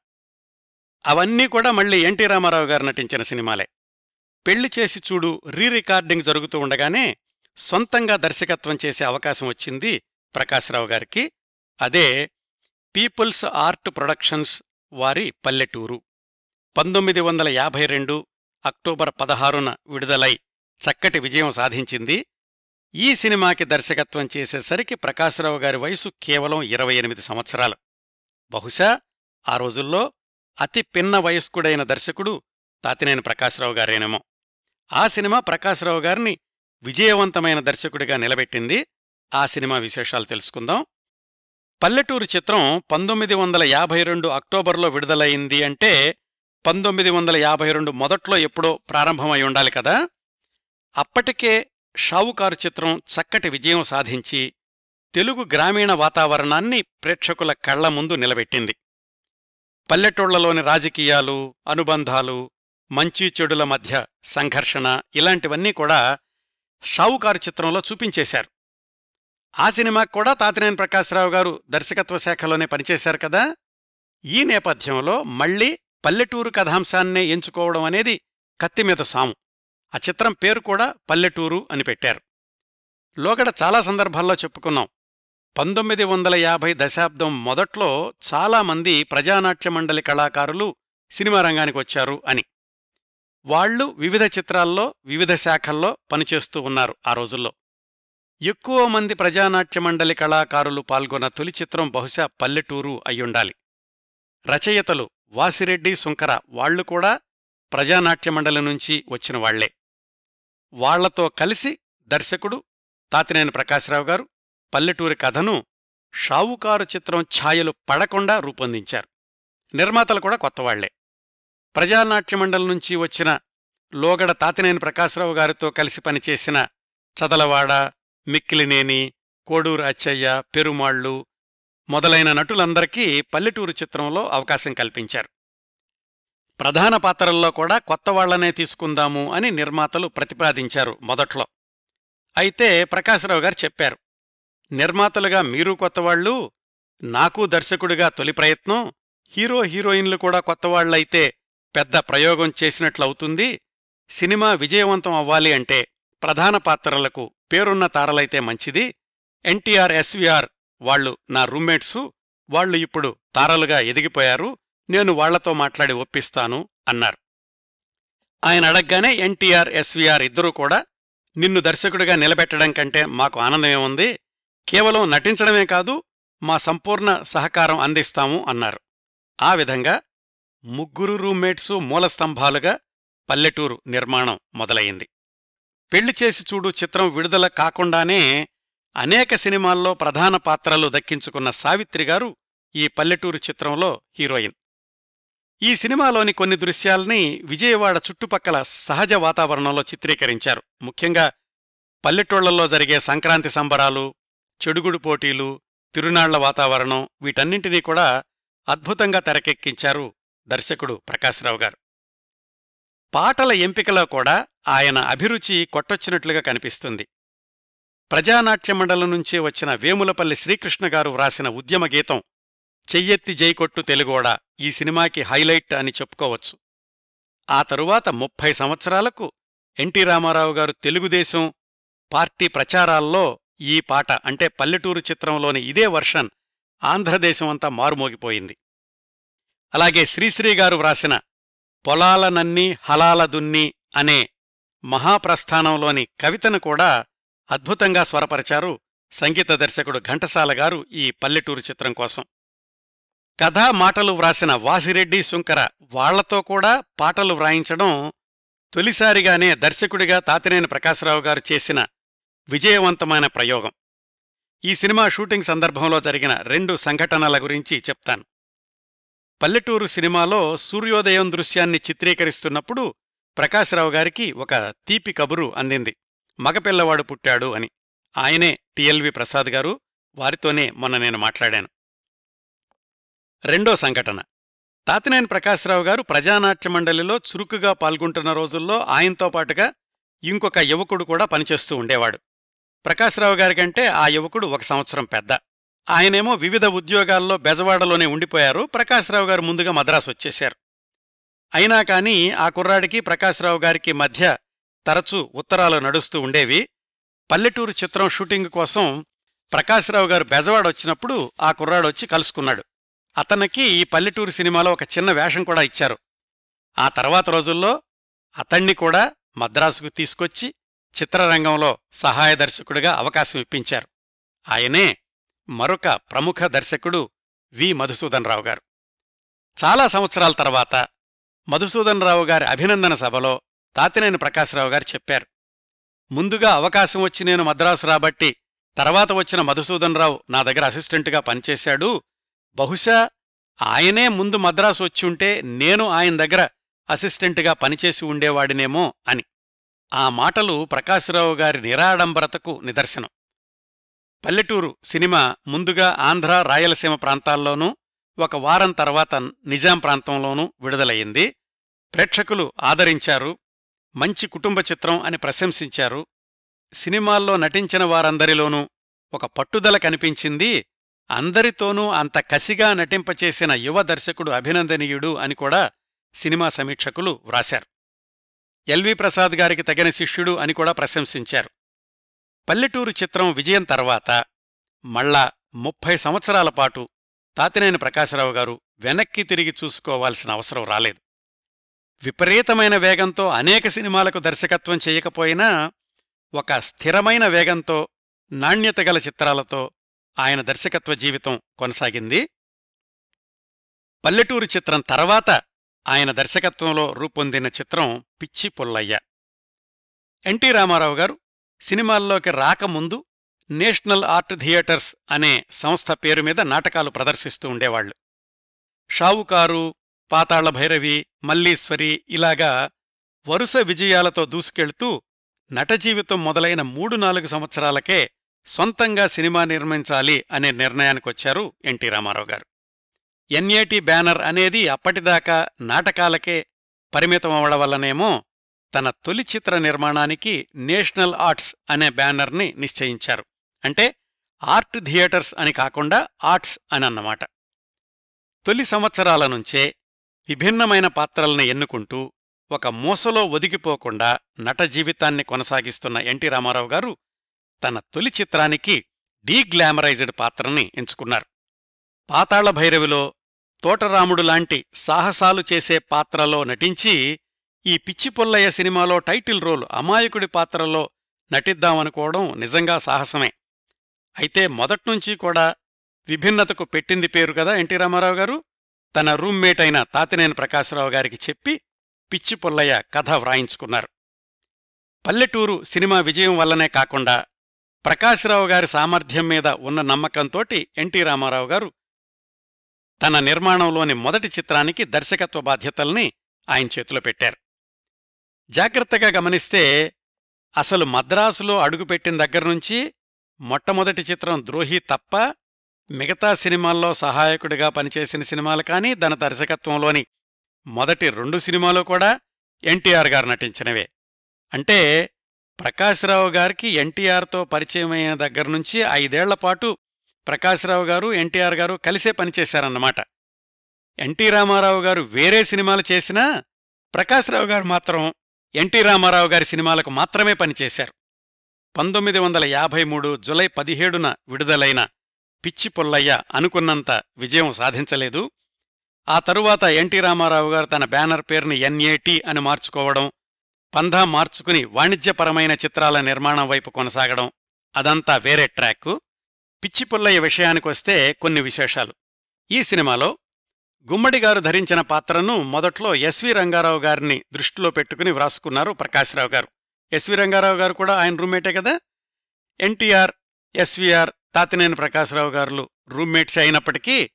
అవన్నీ కూడా మళ్ళీ ఎన్టీ రామారావు గారు నటించిన సినిమాలే. పెళ్ళి చేసి చూడు రీ రికార్డింగ్ జరుగుతూ ఉండగానే సొంతంగా దర్శకత్వం చేసే అవకాశం వచ్చింది ప్రకాశ్రావు గారికి అదే పీపుల్స్ ఆర్ట్ ప్రొడక్షన్స్ వారి పల్లెటూరు. పంతొమ్మిది వందల యాభై రెండు అక్టోబర్ పదహారున విడుదలై చక్కటి విజయం సాధించింది. ఈ సినిమాకి దర్శకత్వం చేసేసరికి ప్రకాశ్రావు గారి వయసు కేవలం ఇరవై ఎనిమిది సంవత్సరాలు. బహుశా ఆ రోజుల్లో అతి పిన్న వయస్కుడైన దర్శకుడు తాతినేని ప్రకాశ్రావు గారేనేమో. ఆ సినిమా ప్రకాశ్రావు గారిని విజయవంతమైన దర్శకుడిగా నిలబెట్టింది. ఆ సినిమా విశేషాలు తెలుసుకుందాం. పల్లెటూరు చిత్రం పంతొమ్మిది వందల యాభై రెండు అక్టోబర్లో విడుదలయింది అంటే పంతొమ్మిది వందల యాభై రెండు మొదట్లో ఎప్పుడో ప్రారంభమై ఉండాలి కదా. అప్పటికే షావుకారు చిత్రం చక్కటి విజయం సాధించి తెలుగు గ్రామీణ వాతావరణాన్ని ప్రేక్షకుల కళ్ళ ముందు నిలబెట్టింది. పల్లెటూళ్ళలోని రాజకీయాలు అనుబంధాలు మంచి చెడుల మధ్య సంఘర్షణ ఇలాంటివన్నీ కూడా షావుకారు చిత్రంలో చూపించేశారు. ఆ సినిమాకు కూడా తాతినేని ప్రకాశ్రావు గారు దర్శకత్వ శాఖలోనే పనిచేశారు కదా? ఈ నేపథ్యంలో మళ్ళీ పల్లెటూరు కథాంశాన్నే ఎంచుకోవడం అనేది కత్తిమీద సాము. ఆ చిత్రం పేరు కూడా పల్లెటూరు అని పెట్టారు. లోగడ చాలా సందర్భాల్లో చెప్పుకున్నాం. పంతొమ్మిది వందల యాభై దశాబ్దం మొదట్లో చాలామంది ప్రజానాట్య మండలి కళాకారులు సినిమా రంగానికి వచ్చారు అని. వాళ్ళు వివిధ చిత్రాల్లో వివిధ శాఖల్లో పనిచేస్తూ ఉన్నారు ఆ రోజుల్లో. ఎక్కువ మంది ప్రజానాట్య మండలి కళాకారులు పాల్గొన్న తొలి చిత్రం బహుశా పల్లెటూరు అయ్యుండాలి. రచయితలు వాసిరెడ్డి సుంకర వాళ్ళు కూడా ప్రజానాట్య మండలి నుంచి వచ్చిన వాళ్ళే. వాళ్ళతో కలిసి దర్శకుడు తాతినేని ప్రకాశ్రావు గారు పల్లెటూరి కథను షావుకారు చిత్రం ఛాయలు పడకుండా రూపొందించారు. నిర్మాతలు కూడా కొత్తవాళ్ళే ప్రజానాట్య మండలి నుంచి వచ్చిన లోగడ తాతినేని ప్రకాశ్రావు గారితో కలిసి పనిచేసిన చదలవాడ మిక్కిలినేని కోడూరు అచ్చయ్య పెరుమాళ్ళు మొదలైన నటులందరికీ పల్లెటూరు చిత్రంలో అవకాశం కల్పించారు. ప్రధాన పాత్రల్లో కూడా కొత్తవాళ్ళనే తీసుకుందాము అని నిర్మాతలు ప్రతిపాదించారు మొదట్లో. అయితే ప్రకాశరావు గారు చెప్పారు నిర్మాతలుగా మీరు కొత్తవాళ్ళు నాకు దర్శకుడిగా తొలి ప్రయత్నం హీరో హీరోయిన్లు కూడా కొత్తవాళ్ళైతే పెద్ద ప్రయోగం చేసినట్లవుతుంది సినిమా విజయవంతం అవ్వాలి అంటే ప్రధాన పాత్రలకు పేరున్న తారలైతే మంచిది. ఎన్టీఆర్ ఎస్వీఆర్ వాళ్ళు నా రూమ్మేట్సు. వాళ్ళు ఇప్పుడు తారలుగా ఎదిగిపోయారు. నేను వాళ్ళతో మాట్లాడి ఒప్పిస్తాను అన్నారు. ఆయన అడగ్గానే ఎన్టీఆర్ ఎస్వీఆర్ ఇద్దరూ కూడా నిన్ను దర్శకుడిగా నిలబెట్టడం కంటే మాకు ఆనందమేముంది కేవలం నటించడమే కాదు మా సంపూర్ణ సహకారం అందిస్తాము అన్నారు. ఆ విధంగా ముగ్గురు రూమ్మేట్సు మూలస్తంభాలుగా పల్లెటూరు నిర్మాణం మొదలయింది పెళ్ళి చేసి చూడు చిత్రం విడుదల కాకుండానే అనేక సినిమాల్లో ప్రధాన పాత్రలు దక్కించుకున్న సావిత్రి గారు ఈ పల్లెటూరు చిత్రంలో హీరోయిన్. ఈ సినిమాలోని కొన్ని దృశ్యాల్ని విజయవాడ చుట్టుపక్కల సహజ వాతావరణంలో చిత్రీకరించారు. ముఖ్యంగా పల్లెటూళ్ళలో జరిగే సంక్రాంతి సంబరాలు చెడుగుడు పోటీలు తిరునాళ్ళ వాతావరణం వీటన్నింటినీ కూడా అద్భుతంగా తెరకెక్కించారు దర్శకుడు ప్రకాశ్రావు గారు. పాటల ఎంపికలో కూడా ఆయన అభిరుచి కొట్టొచ్చినట్లుగా కనిపిస్తుంది. ప్రజానాట్య మండలం నుంచే వచ్చిన వేములపల్లి శ్రీకృష్ణగారు వ్రాసిన ఉద్యమ గీతం చెయ్యెత్తి జైకొట్టు తెలుగోడ ఈ సినిమాకి హైలైట్ అని చెప్పుకోవచ్చు. ఆ తరువాత ముప్పై సంవత్సరాలకు ఎన్టీ రామారావు గారు తెలుగుదేశం పార్టీ ప్రచారాల్లో ఈ పాట అంటే పల్లెటూరు చిత్రంలోని ఇదే వర్షన్ ఆంధ్రదేశమంతా మారుమోగిపోయింది. అలాగే శ్రీశ్రీగారు వ్రాసిన పొలాలనన్నీ హలాలదున్ని అనే మహాప్రస్థానంలోని కవితను కూడా అద్భుతంగా స్వరపరిచారు సంగీత దర్శకుడు ఘంటసాల గారు ఈ పల్లెటూరు చిత్రం కోసం. కథా మాటలు వ్రాసిన వాసిరెడ్డి శుంకర వాళ్ళతో కూడా పాటలు వ్రాయించడం తొలిసారిగానే దర్శకుడిగా తాతినేని ప్రకాశరావు గారు చేసిన విజయవంతమైన ప్రయోగం. ఈ సినిమా షూటింగ్ సందర్భంలో జరిగిన రెండు సంఘటనల గురించి చెప్తాను. పల్లెటూరు సినిమాలో సూర్యోదయం దృశ్యాన్ని చిత్రీకరిస్తున్నప్పుడు ప్రకాశ్రావు గారికి ఒక తీపి కబురు అందింది. మగపిల్లవాడు పుట్టాడు అని. ఆయనే టిఎల్వి ప్రసాద్ గారు. వారితోనే మొన్న నేను మాట్లాడాను. రెండో సంఘటన. తాతినేని ప్రకాశ్రావు గారు ప్రజానాట్య మండలిలో చురుకుగా పాల్గొంటున్న రోజుల్లో ఆయనతో పాటుగా ఇంకొక యువకుడు కూడా పనిచేస్తూ ఉండేవాడు. ప్రకాశ్రావు గారికంటే ఆ యువకుడు ఒక సంవత్సరం పెద్ద. ఆయనేమో వివిధ ఉద్యోగాల్లో బెజవాడలోనే ఉండిపోయారు. ప్రకాశరావు గారు ముందుగా మద్రాసు వచ్చేశారు. అయినా కాని ఆ కుర్రాడికి ప్రకాశ్రావు గారికి మధ్య తరచూ ఉత్తరాలు నడుస్తూ ఉండేవి. పల్లెటూరు చిత్రం షూటింగ్ కోసం ప్రకాశ్రావు గారు బెజవాడ వచ్చినప్పుడు ఆ కుర్రాడొచ్చి కలుసుకున్నాడు. అతనికి ఈ పల్లెటూరు సినిమాలో ఒక చిన్న వేషం కూడా ఇచ్చారు. ఆ తర్వాత రోజుల్లో అతణ్ణి కూడా మద్రాసుకు తీసుకొచ్చి చిత్రరంగంలో సహాయ దర్శకుడిగా అవకాశం ఇప్పించారు. ఆయనే మరొక ప్రముఖ దర్శకుడు వి. మధుసూదన్ రావు గారు. చాలా సంవత్సరాల తర్వాత మధుసూదన్ రావు గారి అభినందన సభలో తాతినేని ప్రకాశరావు గారు చెప్పారు. ముందుగా అవకాశం వచ్చి నేను మద్రాసు రాబట్టి తర్వాత వచ్చిన మధుసూదన్ రావు నా దగ్గర అసిస్టెంట్గా పనిచేశాడు. బహుశా ఆయనే ముందు మద్రాసు వచ్చి ఉంటే నేను ఆయన దగ్గర అసిస్టెంట్గా పనిచేసి ఉండేవాడినేమో అని. ఆ మాటలు ప్రకాశరావు గారి నిరాడంబరతకు నిదర్శనం. పల్లెటూరు సినిమా ముందుగా ఆంధ్ర రాయలసీమ ప్రాంతాల్లోనూ ఒక వారం తర్వాత నిజాం ప్రాంతంలోనూ విడుదలయ్యింది. ప్రేక్షకులు ఆదరించారు. మంచి కుటుంబ చిత్రం అని ప్రశంసించారు. సినిమాల్లో నటించిన వారందరిలోనూ ఒక పట్టుదల కనిపించింది. అందరితోనూ అంత కసిగా నటింపచేసిన యువ దర్శకుడు అభినందనీయుడు అని కూడా సినిమా సమీక్షకులు వ్రాశారు. ఎల్వి ప్రసాద్ గారికి తగిన శిష్యుడు అని కూడా ప్రశంసించారు. పల్లెటూరు చిత్రం విజయం తర్వాత మళ్ళా ముప్పై సంవత్సరాల పాటు తాతినేని ప్రకాశరావు గారు వెనక్కి తిరిగి చూసుకోవాల్సిన అవసరం రాలేదు. విపరీతమైన వేగంతో అనేక సినిమాలకు దర్శకత్వం చేయకపోయినా ఒక స్థిరమైన వేగంతో నాణ్యత గల చిత్రాలతో ఆయన దర్శకత్వ జీవితం కొనసాగింది. పల్లెటూరు చిత్రం తర్వాత ఆయన దర్శకత్వంలో రూపొందిన చిత్రం పిచ్చి పుల్లయ్య. ఎన్టీ రామారావు గారు సినిమాల్లోకి రాకముందు నేషనల్ ఆర్ట్ థియేటర్స్ అనే సంస్థ పేరు మీద నాటకాలు ప్రదర్శిస్తూ ఉండేవాళ్ళు షావుకారు పాతాళ భైరవి మల్లీశ్వరి ఇలాగా వరుస విజయాలతో దూసుకెళ్తూ నటజీవితం మొదలైన మూడు నాలుగు సంవత్సరాలకే సొంతంగా సినిమా నిర్మించాలి అనే నిర్ణయానికొచ్చారు ఎన్టీ రామారావు గారు. ఎన్ఏటి బ్యానర్ అనేది అప్పటిదాకా నాటకాలకే పరిమితమవడం వల్లనేమో తన తొలి చిత్ర నిర్మాణానికి నేషనల్ ఆర్ట్స్ అనే బ్యానర్ని నిశ్చయించారు. అంటే ఆర్ట్ థియేటర్స్ అని కాకుండా ఆర్ట్స్ అని అన్నమాట. తొలి సంవత్సరాల నుంచే విభిన్నమైన పాత్రల్ని ఎన్నుకుంటూ ఒక మూసలో ఒదిగిపోకుండా నట జీవితాన్ని కొనసాగిస్తున్న ఎన్టీ రామారావు గారు తన తొలి చిత్రానికి డీగ్లామరైజ్డ్ పాత్రని ఎంచుకున్నారు. పాతాళ భైరవిలో తోటరాముడు లాంటి సాహసాలు చేసే పాత్రలో నటించి ఈ పిచ్చిపొల్లయ్య సినిమాలో టైటిల్ రోల్ అమాయకుడి పాత్రలో నటిద్దామనుకోవడం నిజంగా సాహసమే. అయితే మొదట్నుంచి కూడా విభిన్నతకు పెట్టింది పేరు కదా ఎన్టీ రామారావు గారు? తన రూమ్మేట్ అయిన తాతినేని ప్రకాశరావు గారికి చెప్పి పిచ్చి పుల్లయ్య కథ వ్రాయించుకున్నారు. పల్లెటూరు సినిమా విజయం వల్లనే కాకుండా ప్రకాశరావు గారి సామర్థ్యం మీద ఉన్న నమ్మకంతోటి ఎన్టీ రామారావు గారు తన నిర్మాణంలోని మొదటి చిత్రానికి దర్శకత్వ బాధ్యతల్ని ఆయన చేతిలో పెట్టారు. జాగ్రత్తగా గమనిస్తే అసలు మద్రాసులో అడుగుపెట్టిన దగ్గర్నుంచి మొట్టమొదటి చిత్రం ద్రోహి తప్ప మిగతా సినిమాల్లో సహాయకుడిగా పనిచేసిన సినిమాలు కానీ దాని దర్శకత్వంలోని మొదటి రెండు సినిమాలు కూడా ఎన్టీఆర్ గారు నటించినవే. అంటే ప్రకాశ్రావు గారికి ఎన్టీఆర్తో పరిచయమైన దగ్గర్నుంచి ఐదేళ్ళపాటు ప్రకాశ్రావు గారు ఎన్టీఆర్ గారు కలిసే పనిచేశారన్నమాట. ఎన్టీ రామారావు గారు వేరే సినిమాలు చేసినా ప్రకాశ్రావు గారు మాత్రం ఎన్టీ రామారావు గారి సినిమాలకు మాత్రమే పనిచేశారు. పంతొమ్మిది వందల యాభై మూడు జులై పదిహేడున విడుదలైన పిచ్చి పొల్లయ్య అనుకున్నంత విజయం సాధించలేదు. ఆ తరువాత ఎన్టీ రామారావు గారు తన బ్యానర్ పేరుని ఎన్ఏటి అని మార్చుకోవడం పంధా మార్చుకుని వాణిజ్యపరమైన చిత్రాల నిర్మాణం వైపు కొనసాగడం అదంతా వేరే ట్రాక్. పిచ్చి పుల్లయ్య విషయానికొస్తే కొన్ని విశేషాలు. ఈ సినిమాలో గుమ్మడి గారు ధరించిన పాత్రను మొదట్లో ఎస్వి రంగారావు గారిని దృష్టిలో పెట్టుకుని వ్రాసుకున్నారు ప్రకాశ్రావు గారు. ఎస్వి రంగారావు గారు కూడా ఆయన రూమ్మేటే కదా? ఎన్టీఆర్ ఎస్వీఆర్ తాతినేని ప్రకాశ్రావు గారులు రూమ్మేట్స్ అయినప్పటికీ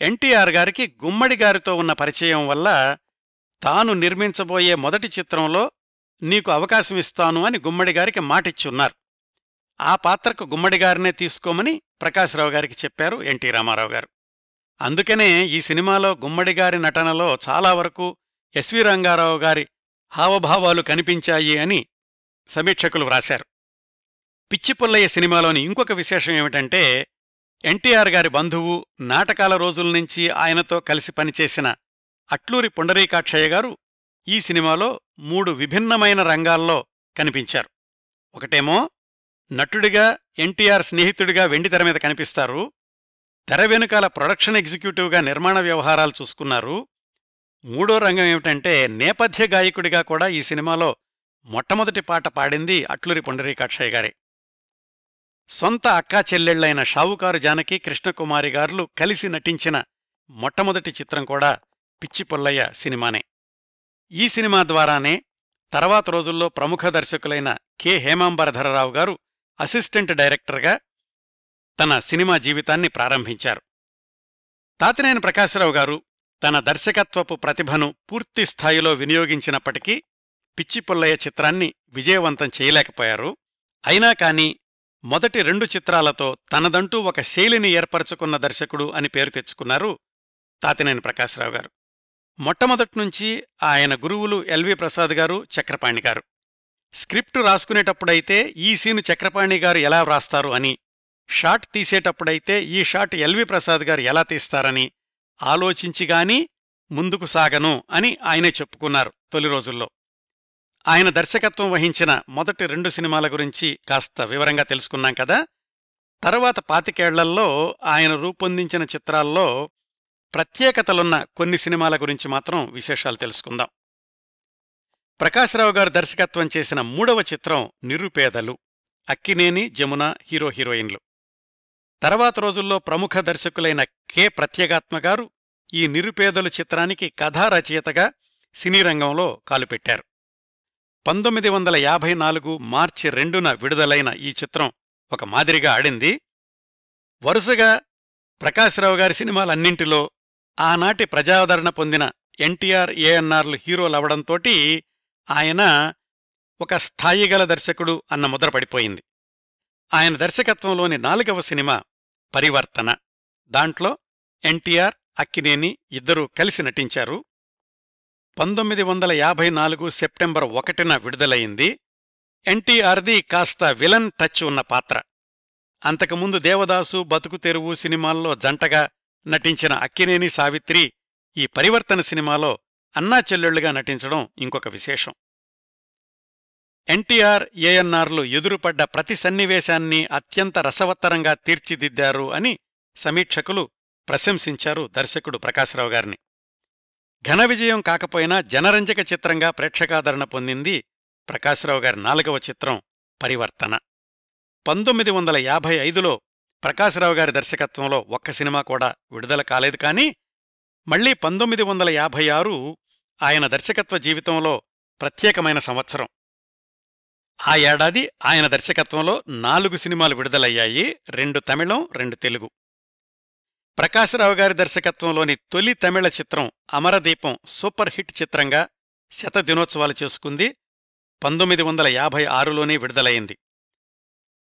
ఎన్టీఆర్ గారికి గుమ్మడి గారితో ఉన్న పరిచయం వల్ల తాను నిర్మించబోయే మొదటి చిత్రంలో నీకు అవకాశం ఇస్తాను అని గుమ్మడి గారికి మాటిచ్చున్నారు. ఆ పాత్రకు గుమ్మడి గారినే తీసుకోమని ప్రకాశ్రావు గారికి చెప్పారు ఎన్టీ రామారావు గారు. అందుకనే ఈ సినిమాలో గుమ్మడిగారి నటనలో చాలా వరకు ఎస్వి రంగారావు గారి హావభావాలు కనిపించాయి అని సమీక్షకులు వ్రాశారు. పిచ్చిపుల్లయ్య సినిమాలోని ఇంకొక విశేషం ఏమిటంటే ఎన్టీఆర్ గారి బంధువు నాటకాల రోజుల నుంచి ఆయనతో కలిసి పనిచేసిన అట్లూరి పుండరీకాక్షయ్య గారు ఈ సినిమాలో మూడు విభిన్నమైన రంగాల్లో కనిపించారు. ఒకటేమో నటుడిగా ఎన్టీఆర్ స్నేహితుడిగా వెండితెర మీద కనిపిస్తారు. తెర వెనుకాల ప్రొడక్షన్ ఎగ్జిక్యూటివ్గా నిర్మాణ వ్యవహారాలు చూసుకున్నారు. మూడో రంగం ఏమిటంటే నేపథ్య గాయకుడిగా కూడా ఈ సినిమాలో మొట్టమొదటి పాట పాడింది అట్లూరి పుండరీకాక్షయ్య గారే. సొంత అక్కా చెల్లెళ్ళైన షావుకారు జానకి కృష్ణకుమారి గారులు కలిసి నటించిన మొట్టమొదటి చిత్రం కూడా పిచ్చి పుల్లయ్య సినిమానే. ఈ సినిమా ద్వారానే తర్వాత రోజుల్లో ప్రముఖ దర్శకులైన కె. హేమాంబరధరరావు గారు అసిస్టెంట్ డైరెక్టర్గా తన సినిమా జీవితాన్ని ప్రారంభించారు. తాతినేని ప్రకాశరావు గారు తన దర్శకత్వపు ప్రతిభను పూర్తి స్థాయిలో వినియోగించినప్పటికీ పిచ్చిపుల్లయ్య చిత్రాన్ని విజయవంతం చేయలేకపోయారు. అయినా కాని మొదటి రెండు చిత్రాలతో తనదంటూ ఒక శైలిని ఏర్పరచుకున్న దర్శకుడు అని పేరు తెచ్చుకున్నారు తాతినేని ప్రకాశరావు గారు. మొట్టమొదట్నుంచి ఆయన గురువులు ఎల్వి ప్రసాద్ గారు చక్రపాణి గారు. స్క్రిప్టు రాసుకునేటప్పుడైతే ఈ సీను చక్రపాణి గారు ఎలా వ్రాస్తారు అని షాట్ తీసేటప్పుడైతే ఈ షాట్ ఎల్వి ప్రసాద్ గారు ఎలా తీస్తారని ఆలోచించిగాని ముందుకు సాగను అని ఆయనే చెప్పుకున్నారు తొలి రోజుల్లో. ఆయన దర్శకత్వం వహించిన మొదటి రెండు సినిమాల గురించి కాస్త వివరంగా తెలుసుకున్నాం కదా. తర్వాత పాతికేళ్ళల్లో ఆయన రూపొందించిన చిత్రాల్లో ప్రత్యేకతలున్న కొన్ని సినిమాల గురించి మాత్రం విశేషాలు తెలుసుకుందాం. ప్రకాశ్రావు గారు దర్శకత్వం చేసిన మూడవ చిత్రం నిరుపేదలు అక్కినేని జమున హీరో హీరోయిన్లు. తర్వాత రోజుల్లో ప్రముఖ దర్శకులైన కె. ప్రత్యేగాత్మ గారు ఈ నిరుపేదలు చిత్రానికి కథారచయితగా సినీరంగంలో సినీ రంగంలో కాలుపెట్టారు. పంతొమ్మిది వందల యాభై నాలుగు మార్చి రెండున విడుదలైన ఈ చిత్రం ఒక మాదిరిగా ఆడింది. వరుసగా ప్రకాశ్రావు గారి సినిమాలన్నింటిలో ఆనాటి ప్రజాదరణ పొందిన ఎన్టీఆర్ ఏఎన్ఆర్లు హీరోలవడంతోటి ఆయన ఒక స్థాయిగల దర్శకుడు అన్న ముద్రపడిపోయింది ఆయన దర్శకత్వంలోని నాలుగవ సినిమా పరివర్తన. దాంట్లో ఎన్టీఆర్ అక్కినేని ఇద్దరూ కలిసి నటించారు. పంతొమ్మిది వందల యాభై నాలుగు సెప్టెంబర్ ఒకటిన విడుదలయింది ఎన్టీఆర్ది కాస్త విలన్ టచ్ ఉన్న పాత్ర. అంతకుముందు దేవదాసు బతుకు తెరువు సినిమాల్లో జంటగా నటించిన అక్కినేని సావిత్రి ఈ పరివర్తన సినిమాలో అన్నా చెల్లెళ్ళుగా నటించడం ఇంకొక విశేషం. ఎన్టీఆర్ ఏఎన్ఆర్లు ఎదురుపడ్డ ప్రతి సన్నివేశాన్ని అత్యంత రసవత్తరంగా తీర్చిదిద్దారు అని సమీక్షకులు ప్రశంసించారు దర్శకుడు ప్రకాశ్రావు గారిని. ఘన విజయం కాకపోయినా జనరంజక చిత్రంగా ప్రేక్షకాదరణ పొందింది ప్రకాశ్రావు గారి నాలుగవ చిత్రం పరివర్తన. పంతొమ్మిది వందల యాభై ఐదులో ప్రకాశ్రావు గారి దర్శకత్వంలో ఒక్క సినిమా కూడా విడుదల కాలేదు కానీ మళ్ళీ పంతొమ్మిది వందల యాభై ఆరు ఆయన దర్శకత్వ జీవితంలో ప్రత్యేకమైన సంవత్సరం. ఆ ఏడాది ఆయన దర్శకత్వంలో నాలుగు సినిమాలు విడుదలయ్యాయి. రెండు తమిళం రెండు తెలుగు. ప్రకాశరావు గారి దర్శకత్వంలోని తొలి తమిళ చిత్రం అమరదీపం సూపర్ హిట్ చిత్రంగా శత దినోత్సవాలు చేసుకుంది. పంతొమ్మిది వందల యాభై ఆరులోనే విడుదలైంది.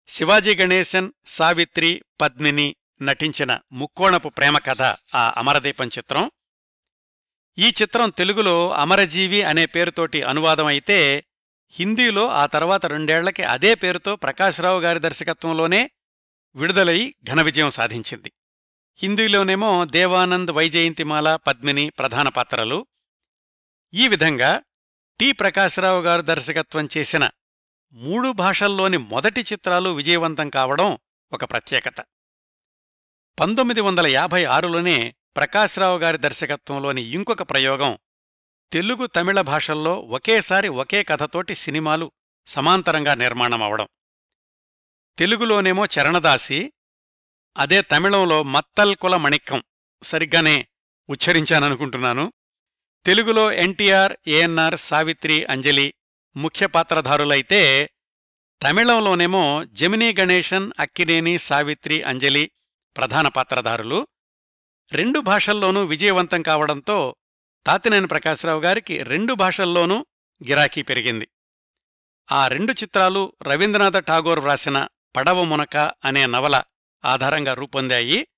శివాజీ గణేశన్ సావిత్రి పద్మిని నటించిన ముక్కోణపు ప్రేమ కథ ఆ అమరదీపం చిత్రం. ఈ చిత్రం తెలుగులో అమరజీవి అనే పేరుతోటి అనువాదం అయితే హిందీలో ఆ తర్వాత రెండేళ్ళకి అదే పేరుతో ప్రకాశ్రావు గారి దర్శకత్వంలోనే విడుదలై ఘన విజయం సాధించింది. హిందీలోనేమో దేవానంద్ వైజయంతిమాల పద్మిని ప్రధాన పాత్రలు. ఈ విధంగా టి ప్రకాశ్రావు గారు దర్శకత్వం చేసిన మూడు భాషల్లోని మొదటి చిత్రాలు విజయవంతం కావడం ఒక ప్రత్యేకత. పంతొమ్మిది వందల యాభై ఆరులోనే ప్రకాశ్రావు గారి దర్శకత్వంలోని ఇంకొక ప్రయోగం తెలుగు తమిళ భాషల్లో ఒకేసారి ఒకే కథతోటి సినిమాలు సమాంతరంగా నిర్మాణమవడం. తెలుగులోనేమో చరణదాసి అదే తమిళంలో మత్తల్కుల మణిక్కం సరిగ్గానే ఉచ్చరించాననుకుంటున్నాను. తెలుగులో ఎన్టీఆర్ ఏఎన్ఆర్ సావిత్రి అంజలి ముఖ్య పాత్రధారులైతే తమిళంలోనేమో జమినీ గణేశన్ అక్కినేని సావిత్రి అంజలి ప్రధాన పాత్రధారులు. రెండు భాషల్లోనూ విజయవంతం కావడంతో తాతినేని ప్రకాశరావు గారికి రెండు భాషల్లోనూ గిరాకీ పెరిగింది. ఆ రెండు చిత్రాలు రవీంద్రనాథ ఠాగూర్ వ్రాసిన పడవ మునక అనే నవల ఆధారంగా రూపొందాయి.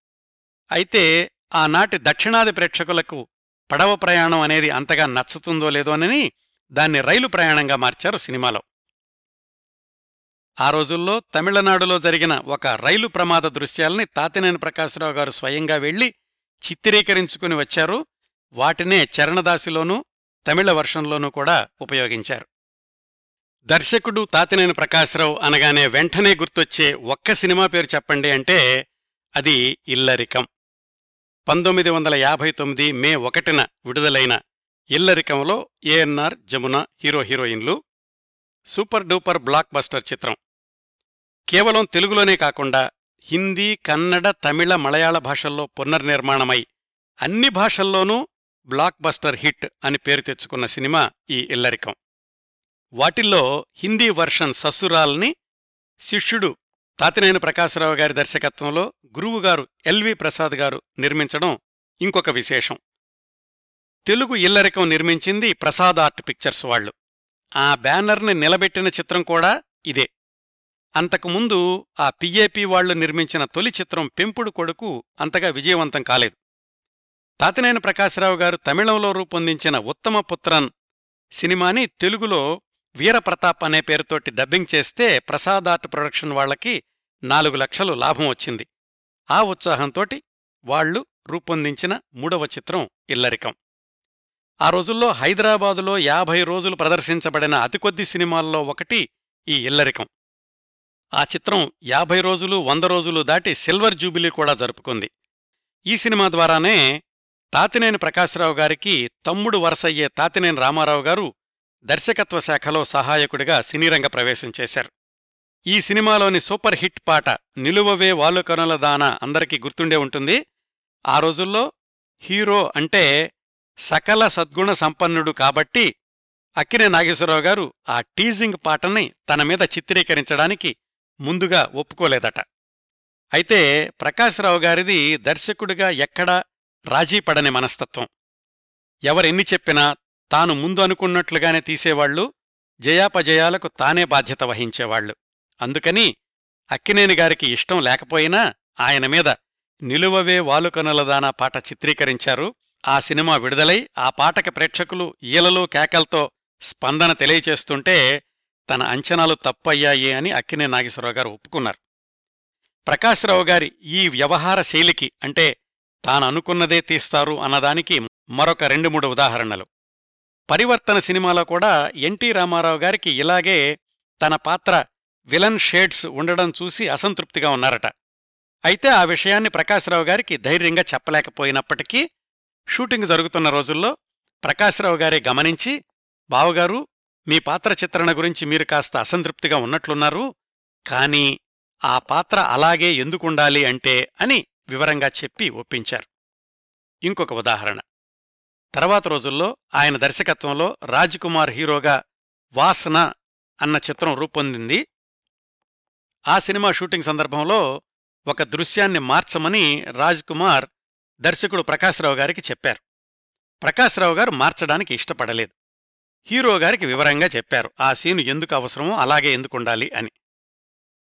అయితే ఆనాటి దక్షిణాది ప్రేక్షకులకు పడవ ప్రయాణం అనేది అంతగా నచ్చుతుందో లేదోనని దాన్ని రైలు ప్రయాణంగా మార్చారు సినిమాలో. ఆ రోజుల్లో తమిళనాడులో జరిగిన ఒక రైలు ప్రమాద దృశ్యాల్ని తాతినేని ప్రకాశరావు గారు స్వయంగా వెళ్ళి చిత్రీకరించుకుని వచ్చారు. వాటినే చరణదాసిలోనూ తమిళ వర్షంలోనూ కూడా ఉపయోగించారు. దర్శకుడు తాతినేని ప్రకాశరావు అనగానే వెంటనే గుర్తొచ్చే ఒక్క సినిమా పేరు చెప్పండి అంటే అది ఇల్లరికం. పంతొమ్మిది వందల యాభై తొమ్మిది మే ఒకటిన విడుదలైన ఇల్లరికంలో ఏఎన్ఆర్ జమున హీరో హీరోయిన్లు సూపర్ డూపర్ బ్లాక్ బస్టర్ చిత్రం. కేవలం తెలుగులోనే కాకుండా హిందీ కన్నడ తమిళ మలయాళ భాషల్లో పునర్నిర్మాణమై అన్ని భాషల్లోనూ బ్లాక్ బస్టర్ హిట్ అని పేరు తెచ్చుకున్న సినిమా ఈ ఇల్లరికం. వాటిల్లో హిందీ వర్షన్ ససురాల్ని శిష్యుడు తాతినేని ప్రకాశరావు గారి దర్శకత్వంలో గురువుగారు ఎల్వి ప్రసాద్ గారు నిర్మించడం ఇంకొక విశేషం. తెలుగు ఇల్లరికం నిర్మించింది ప్రసాద్ ఆర్ట్ పిక్చర్స్ వాళ్ళు ఆ బ్యానర్ని నిలబెట్టిన చిత్రం కూడా ఇదే. అంతకుముందు ఆ పిఏపి వాళ్ళు నిర్మించిన తొలి చిత్రం పెంపుడు కొడుకు అంతగా విజయవంతం కాలేదు. తాతినేని ప్రకాశరావు గారు తమిళంలో రూపొందించిన ఉత్తమ పుత్రన్ సినిమాని తెలుగులో వీరప్రతాప్ అనే పేరుతోటి డబ్బింగ్ చేస్తే ప్రసాద్ ఆర్ట్ ప్రొడక్షన్ వాళ్ళకి నాలుగు లక్షలు లాభం వచ్చింది. ఆ ఉత్సాహంతోటి వాళ్ళు రూపొందించిన మూడవ చిత్రం ఇల్లరికం. ఆ రోజుల్లో హైదరాబాదులో యాభై రోజులు ప్రదర్శించబడిన అతి కొద్ది సినిమాల్లో ఒకటి ఈ ఇల్లరికం. ఆ చిత్రం యాభై రోజులు వంద రోజులు దాటి సిల్వర్ జూబిలీ కూడా జరుపుకుంది. ఈ సినిమా ద్వారానే తాతినేని ప్రకాశ్రావు గారికి తమ్ముడు వరసయ్యే తాతినేని రామారావు గారు దర్శకత్వ శాఖలో సహాయకుడిగా సినీరంగ ప్రవేశం చేశారు. ఈ సినిమాలోని సూపర్ హిట్ పాట నిలువవే వాలుకనుల దాన అందరికీ గుర్తుండే ఉంటుంది. ఆ రోజుల్లో హీరో అంటే సకల సద్గుణ సంపన్నుడు కాబట్టి అక్కినే నాగేశ్వరరావు గారు ఆ టీజింగ్ పాటని తన మీద చిత్రీకరించడానికి ముందుగా ఒప్పుకోలేదట. అయితే ప్రకాశ్రావు గారిది దర్శకుడిగా ఎక్కడా రాజీపడని మనస్తత్వం. ఎవరెన్ని చెప్పినా తాను ముందు అనుకున్నట్లుగానే తీసేవాళ్ళు జయాపజయాలకు తానే బాధ్యత వహించేవాళ్ళు అందుకని అక్కినేని గారికి ఇష్టం లేకపోయినా ఆయన మీద నిలువవే వాలుకనులదానా పాట చిత్రీకరించారు. ఆ సినిమా విడుదలై ఆ పాటకి ప్రేక్షకులు ఈలలు కేకలతో స్పందన తెలియచేస్తుంటే తన అంచనాలు తప్పయ్యాయి అని అక్కినే నాగేశ్వరరావు గారు ఒప్పుకున్నారు. ప్రకాశ్రావు గారి ఈ వ్యవహార శైలికి అంటే తాను అనుకున్నదే తీస్తారు అన్నదానికి మరొక రెండు మూడు ఉదాహరణలు. పరివర్తన సినిమాలో కూడా ఎన్టీ రామారావు గారికి ఇలాగే తన పాత్ర విలన్ షేడ్స్ ఉండడం చూసి అసంతృప్తిగా ఉన్నారట. అయితే ఆ విషయాన్ని ప్రకాశ్రావు గారికి ధైర్యంగా చెప్పలేకపోయినప్పటికీ షూటింగ్ జరుగుతున్న రోజుల్లో ప్రకాశ్రావు గారే గమనించి బావగారు మీ పాత్ర చిత్రణ గురించి మీరు కాస్త అసంతృప్తిగా ఉన్నట్లున్నారు కానీ ఆ పాత్ర అలాగే ఎందుకుండాలి అంటే అని వివరంగా చెప్పి ఒప్పించారు. ఇంకొక ఉదాహరణ. తర్వాత రోజుల్లో ఆయన దర్శకత్వంలో రాజ్కుమార్ హీరోగా వాసన అన్న చిత్రం రూపొందింది. ఆ సినిమా షూటింగ్ సందర్భంలో ఒక దృశ్యాన్ని మార్చమని రాజ్కుమార్ దర్శకుడు ప్రకాశ్రావు గారికి చెప్పారు. ప్రకాశ్రావు గారు మార్చడానికి ఇష్టపడలేదు. హీరో గారికి వివరంగా చెప్పారు. ఆ సీను ఎందుకు అవసరమో అలాగే ఎందుకుండాలి అని.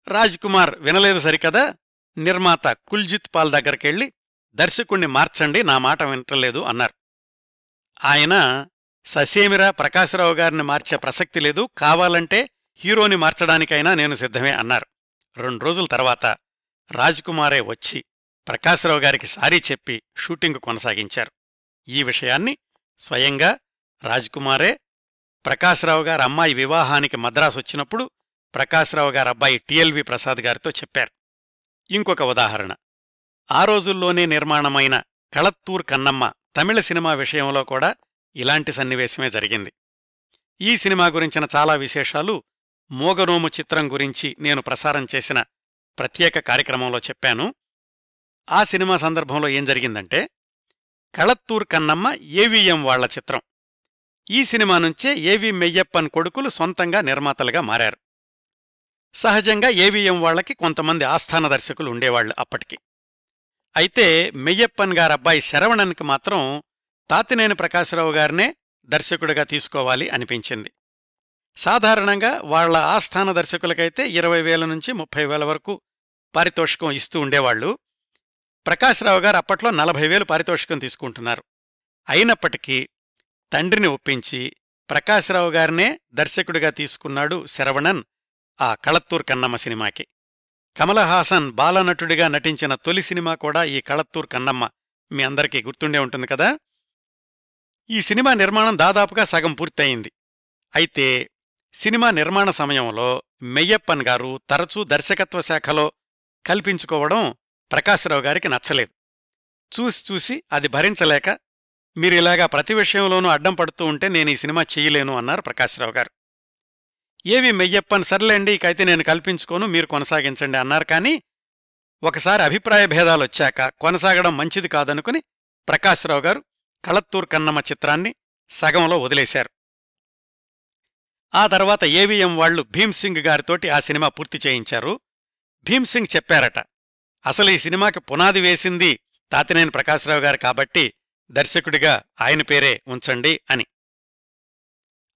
రాజ్కుమార్ వినలేదు సరికదా నిర్మాత కుల్జిత్ పాల్ దగ్గరికెళ్ళి దర్శకుణ్ణి మార్చండి నా మాట వింటలేదు అన్నారు. ఆయన ససేమిరా ప్రకాశరావు గారిని మార్చే ప్రసక్తి లేదు కావాలంటే హీరోని మార్చడానికైనా నేను సిద్ధమే అన్నారు. రెండు రోజుల తర్వాత రాజ్కుమారే వచ్చి ప్రకాశరావు గారికి సారీ చెప్పి షూటింగ్ కొనసాగించారు. ఈ విషయాన్ని స్వయంగా రాజ్కుమారే ప్రకాశ్రావు గారు అమ్మాయి వివాహానికి మద్రాసు వచ్చినప్పుడు ప్రకాశ్రావు గారబ్బాయి టిఎల్వి ప్రసాద్ గారితో చెప్పారు. ఇంకొక ఉదాహరణ. ఆ రోజుల్లోనే నిర్మాణమైన కళత్తూర్ కన్నమ్మ తమిళ సినిమా విషయంలో కూడా ఇలాంటి సన్నివేశమే జరిగింది. ఈ సినిమా గురించిన చాలా విశేషాలు మోగనోము చిత్రం గురించి నేను ప్రసారం చేసిన ప్రత్యేక కార్యక్రమంలో చెప్పాను. ఆ సినిమా సందర్భంలో ఏం జరిగిందంటే కళత్తూర్ కన్నమ్మ ఏవిఎం వాళ్ళ చిత్రం. ఈ సినిమా నుంచే ఏవి మెయ్యప్పన్ కొడుకులు సొంతంగా నిర్మాతలుగా మారారు. సహజంగా ఏవిఎం వాళ్ళకి కొంతమంది ఆస్థాన దర్శకులు ఉండేవాళ్ళు అప్పటికి. అయితే మెయ్యప్పన్ గారబ్బాయి శరవణన్కి మాత్రం తాతినేని ప్రకాశరావు గారినే దర్శకుడిగా తీసుకోవాలి అనిపించింది. సాధారణంగా వాళ్ళ ఆస్థాన దర్శకులకైతే ఇరవై వేల నుంచి ముప్పై వేల వరకు పారితోషికం ఇస్తూ ఉండేవాళ్ళు ప్రకాశ్రావు గారు అప్పట్లో నలభై వేలు పారితోషికం తీసుకుంటున్నారు. అయినప్పటికీ తండ్రిని ఒప్పించి ప్రకాశ్రావు గారినే దర్శకుడిగా తీసుకున్నాడు శరవణన్. ఆ కళత్తూర్ కన్నమ్మ సినిమాకి. కమలహాసన్ బాలనటుడిగా నటించిన తొలి సినిమా కూడా ఈ కళత్తూర్ కన్నమ్మ. మీ అందరికీ గుర్తుండే ఉంటుంది కదా? ఈ సినిమా నిర్మాణం దాదాపుగా సగం పూర్తయింది. అయితే సినిమా నిర్మాణ సమయంలో మెయ్యప్పన్ గారు తరచూ దర్శకత్వ శాఖలో కల్పించుకోవడం ప్రకాశ్రావు గారికి నచ్చలేదు. చూసి చూసి అది భరించలేక మీరిలాగా ప్రతి విషయంలోనూ అడ్డం పడుతూ ఉంటే నేను ఈ సినిమా చేయలేను అన్నారు ప్రకాశ్రావు గారు. ఏవి మెయ్యప్పన్ సర్లేండి ఇకైతే నేను కల్పించుకోను మీరు కొనసాగించండి అన్నారు. కానీ ఒకసారి అభిప్రాయ భేదాలొచ్చాక కొనసాగడం మంచిది కాదనుకుని ప్రకాశ్రావు గారు కళత్తూర్ కన్నమ్మ చిత్రాన్ని సగంలో వదిలేశారు. ఆ తర్వాత ఏవిఎం వాళ్ళు భీమ్సింగ్ గారితోటి ఆ సినిమా పూర్తి చేయించారు. భీమ్సింగ్ చెప్పారట అసలు ఈ సినిమాకి పునాది వేసింది తాతినేని ప్రకాశ్రావు గారు కాబట్టి దర్శకుడిగా ఆయన పేరే ఉంచండి అని.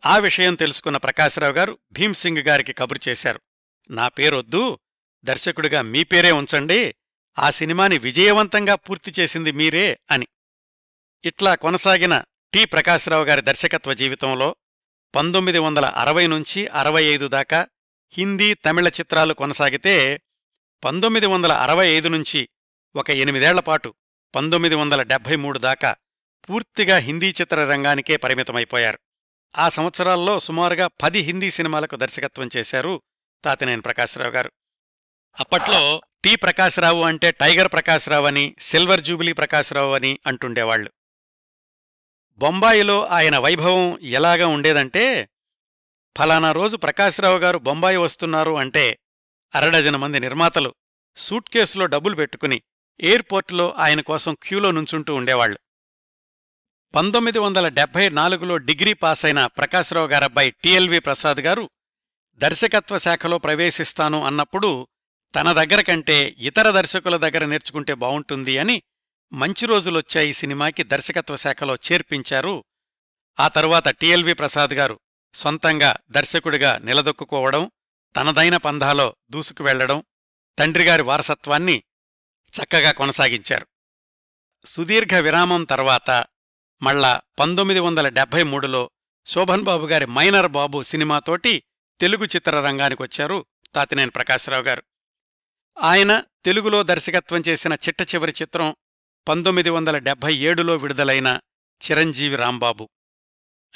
ఆ విషయం తెలుసుకున్న ప్రకాశ్రావు గారు భీమ్సింగ్ గారికి కబురు చేశారు. నా పేరొద్దు. దర్శకుడిగా మీ పేరే ఉంచండి. ఆ సినిమాని విజయవంతంగా పూర్తి చేసింది మీరే అని. ఇట్లా కొనసాగిన టి ప్రకాశ్రావు గారి దర్శకత్వ జీవితంలో పంతొమ్మిది వందల అరవై నుంచి అరవై ఐదు దాకా హిందీ తమిళ చిత్రాలు కొనసాగితే పంతొమ్మిది వందల అరవై ఐదు నుంచి ఒక ఎనిమిదేళ్ళపాటు పంతొమ్మిది వందల డెబ్భై మూడు దాకా పూర్తిగా హిందీ చిత్రరంగానికే పరిమితమైపోయారు. ఆ సంవత్సరాల్లో సుమారుగా పది హిందీ సినిమాలకు దర్శకత్వం చేశారు తాతినేని ప్రకాశ్రావు గారు. అప్పట్లో టి ప్రకాశ్రావు అంటే టైగర్ ప్రకాశ్రావు అని సిల్వర్ జూబిలీ ప్రకాశ్రావు అని అంటుండేవాళ్ళు బొంబాయిలో ఆయన వైభవం ఎలాగా ఉండేదంటే ఫలానా రోజు ప్రకాశ్రావు గారు బొంబాయి వస్తున్నారు అంటే అరడజన మంది నిర్మాతలు సూట్ కేసులో డబ్బులు పెట్టుకుని ఎయిర్పోర్టులో ఆయన కోసం క్యూలో నుంచుంటూ ఉండేవాళ్ళు పంతొమ్మిది వందల డెబ్బై నాలుగులో డిగ్రీ పాసైన ప్రకాశ్రావు గారబ్బాయి టిఎల్వి ప్రసాద్ గారు దర్శకత్వ శాఖలో ప్రవేశిస్తాను అన్నప్పుడు తన దగ్గర కంటే ఇతర దర్శకుల దగ్గర నేర్చుకుంటే బావుంటుంది అని మంచి రోజులొచ్చాయి సినిమాకి దర్శకత్వ శాఖలో చేర్పించారు. ఆ తరువాత టిఎల్వి ప్రసాద్ గారు సొంతంగా దర్శకుడిగా నిలదొక్కుకోవడం తనదైన పంధాలో దూసుకు వెళ్ళడం తండ్రిగారి వారసత్వాన్ని చక్కగా కొనసాగించారు. సుదీర్ఘ విరామం తర్వాత మళ్ళా పంతొమ్మిది వందల డెబ్భై మూడులో శోభన్ బాబు గారి మైనర్ బాబు సినిమాతోటి తెలుగు చిత్రరంగానికొచ్చారు తాతినేని ప్రకాశ్రావు గారు. ఆయన తెలుగులో దర్శకత్వం చేసిన చిట్ట చివరి చిత్రం పంతొమ్మిది వందల డెబ్భై ఏడులో విడుదలైన చిరంజీవి రాంబాబు.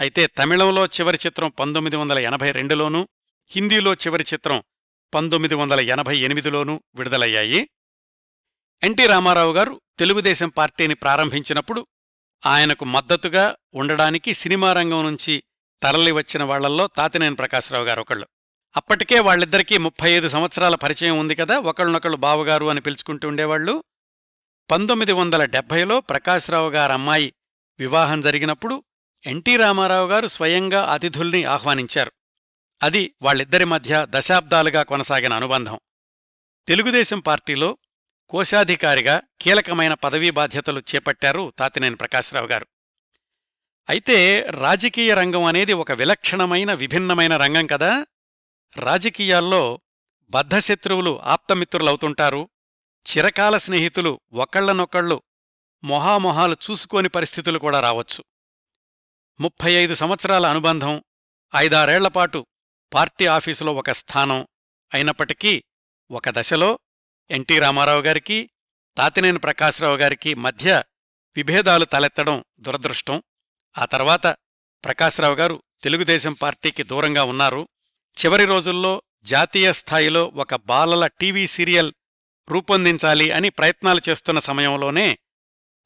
అయితే తమిళంలో చివరి చిత్రం పంతొమ్మిది వందల ఎనభై రెండులోనూ హిందీలో చివరి చిత్రం పంతొమ్మిది వందల ఎనభై ఎనిమిదిలోనూ విడుదలయ్యాయి. ఎన్టీ రామారావు గారు తెలుగుదేశం పార్టీని ప్రారంభించినప్పుడు ఆయనకు మద్దతుగా ఉండడానికి సినిమా రంగం నుంచి తరలి వచ్చిన వాళ్ళల్లో తాతినేని ప్రకాశరావు గారు ఒకళ్ళు. అప్పటికే వాళ్ళిద్దరికీ ముప్పై ఐదు సంవత్సరాల పరిచయం ఉంది కదా ఒకళ్ళనొకళ్ళు బావగారు అని పిలుచుకుంటూ ఉండేవాళ్ళు పంతొమ్మిది వందల డెబ్భైలో ప్రకాశ్రావు గారమ్మాయి వివాహం జరిగినప్పుడు ఎన్టీ రామారావు గారు స్వయంగా అతిథుల్ని ఆహ్వానించారు. అది వాళ్ళిద్దరి మధ్య దశాబ్దాలుగా కొనసాగిన అనుబంధం. తెలుగుదేశం పార్టీలో కోశాధికారిగా కీలకమైన పదవీ బాధ్యతలు చేపట్టారు తాతినేని ప్రకాశ్రావు గారు. అయితే రాజకీయ రంగం అనేది ఒక విలక్షణమైన విభిన్నమైన రంగం కదా. రాజకీయాల్లో బద్ధశత్రువులు ఆప్తమిత్రులవుతుంటారు. చిరకాల స్నేహితులు ఒకళ్ళనొకళ్ళు మొహామొహాలు చూసుకోని పరిస్థితులు కూడా రావచ్చు. ముప్పై ఐదు సంవత్సరాల అనుబంధం ఐదారేళ్ళపాటు పార్టీ ఆఫీసులో ఒక స్థానం అయినప్పటికీ ఒక దశలో ఎన్టీ రామారావు గారికి తాతినేని ప్రకాశ్రావు గారికి మధ్య విభేదాలు తలెత్తడం దురదృష్టం. ఆ తర్వాత ప్రకాశ్రావు గారు తెలుగుదేశం పార్టీకి దూరంగా ఉన్నారు. చివరి రోజుల్లో జాతీయ స్థాయిలో ఒక బాలల టీవీ సీరియల్ రూపొందించాలి అని ప్రయత్నాలు చేస్తున్న సమయంలోనే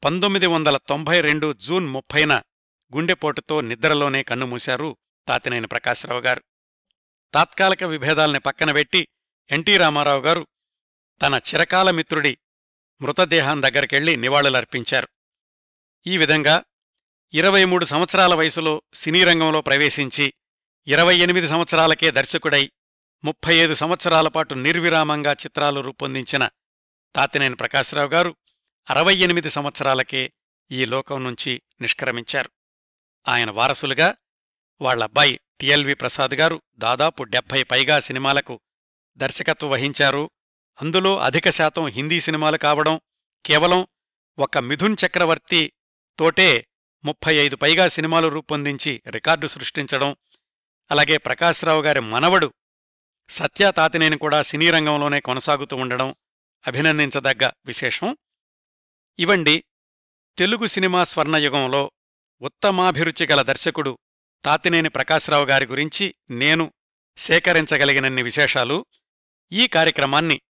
పంతొమ్మిది వందల తొంభై రెండు జూన్ ముప్పైన గుండెపోటుతో నిద్రలోనే కన్నుమూశారు తాతినేని ప్రకాశ్రావు గారు. తాత్కాలిక విభేదాల్ని పక్కనబెట్టి ఎన్టీ రామారావు గారు తన చిరకాల మిత్రుడి మృతదేహం దగ్గరికెళ్ళి నివాళులర్పించారు. ఈ విధంగా ఇరవై మూడు సంవత్సరాల వయసులో సినీ రంగంలో ప్రవేశించి ఇరవై ఎనిమిది సంవత్సరాలకే దర్శకుడై ముప్పై ఐదు సంవత్సరాల పాటు నిర్విరామంగా చిత్రాలు రూపొందించిన తాతినేని ప్రకాశ్రావు గారు అరవై ఎనిమిది సంవత్సరాలకే ఈ లోకం నుంచి నిష్క్రమించారు. ఆయన వారసులుగా వాళ్ళబ్బాయి టిఎల్వి ప్రసాద్ గారు దాదాపు డెబ్భై పైగా సినిమాలకు దర్శకత్వం వహించారు. అందులో అధిక శాతం హిందీ సినిమాలు కావడం కేవలం ఒక మిథున్ చక్రవర్తి తోటే ముప్పై ఐదు పైగా సినిమాలు రూపొందించి రికార్డు సృష్టించడం అలాగే ప్రకాశ్రావు గారి మనవడు సత్య తాతినేని కూడా సినీ రంగంలోనే కొనసాగుతూ ఉండడం అభినందించదగ్గ విశేషం. ఇవండి తెలుగు సినిమా స్వర్ణయుగంలో ఉత్తమాభిరుచి గల దర్శకుడు తాతినేని ప్రకాశ్రావు గారి గురించి నేను సేకరించగలిగినన్ని విశేషాలు. ఈ కార్యక్రమాన్ని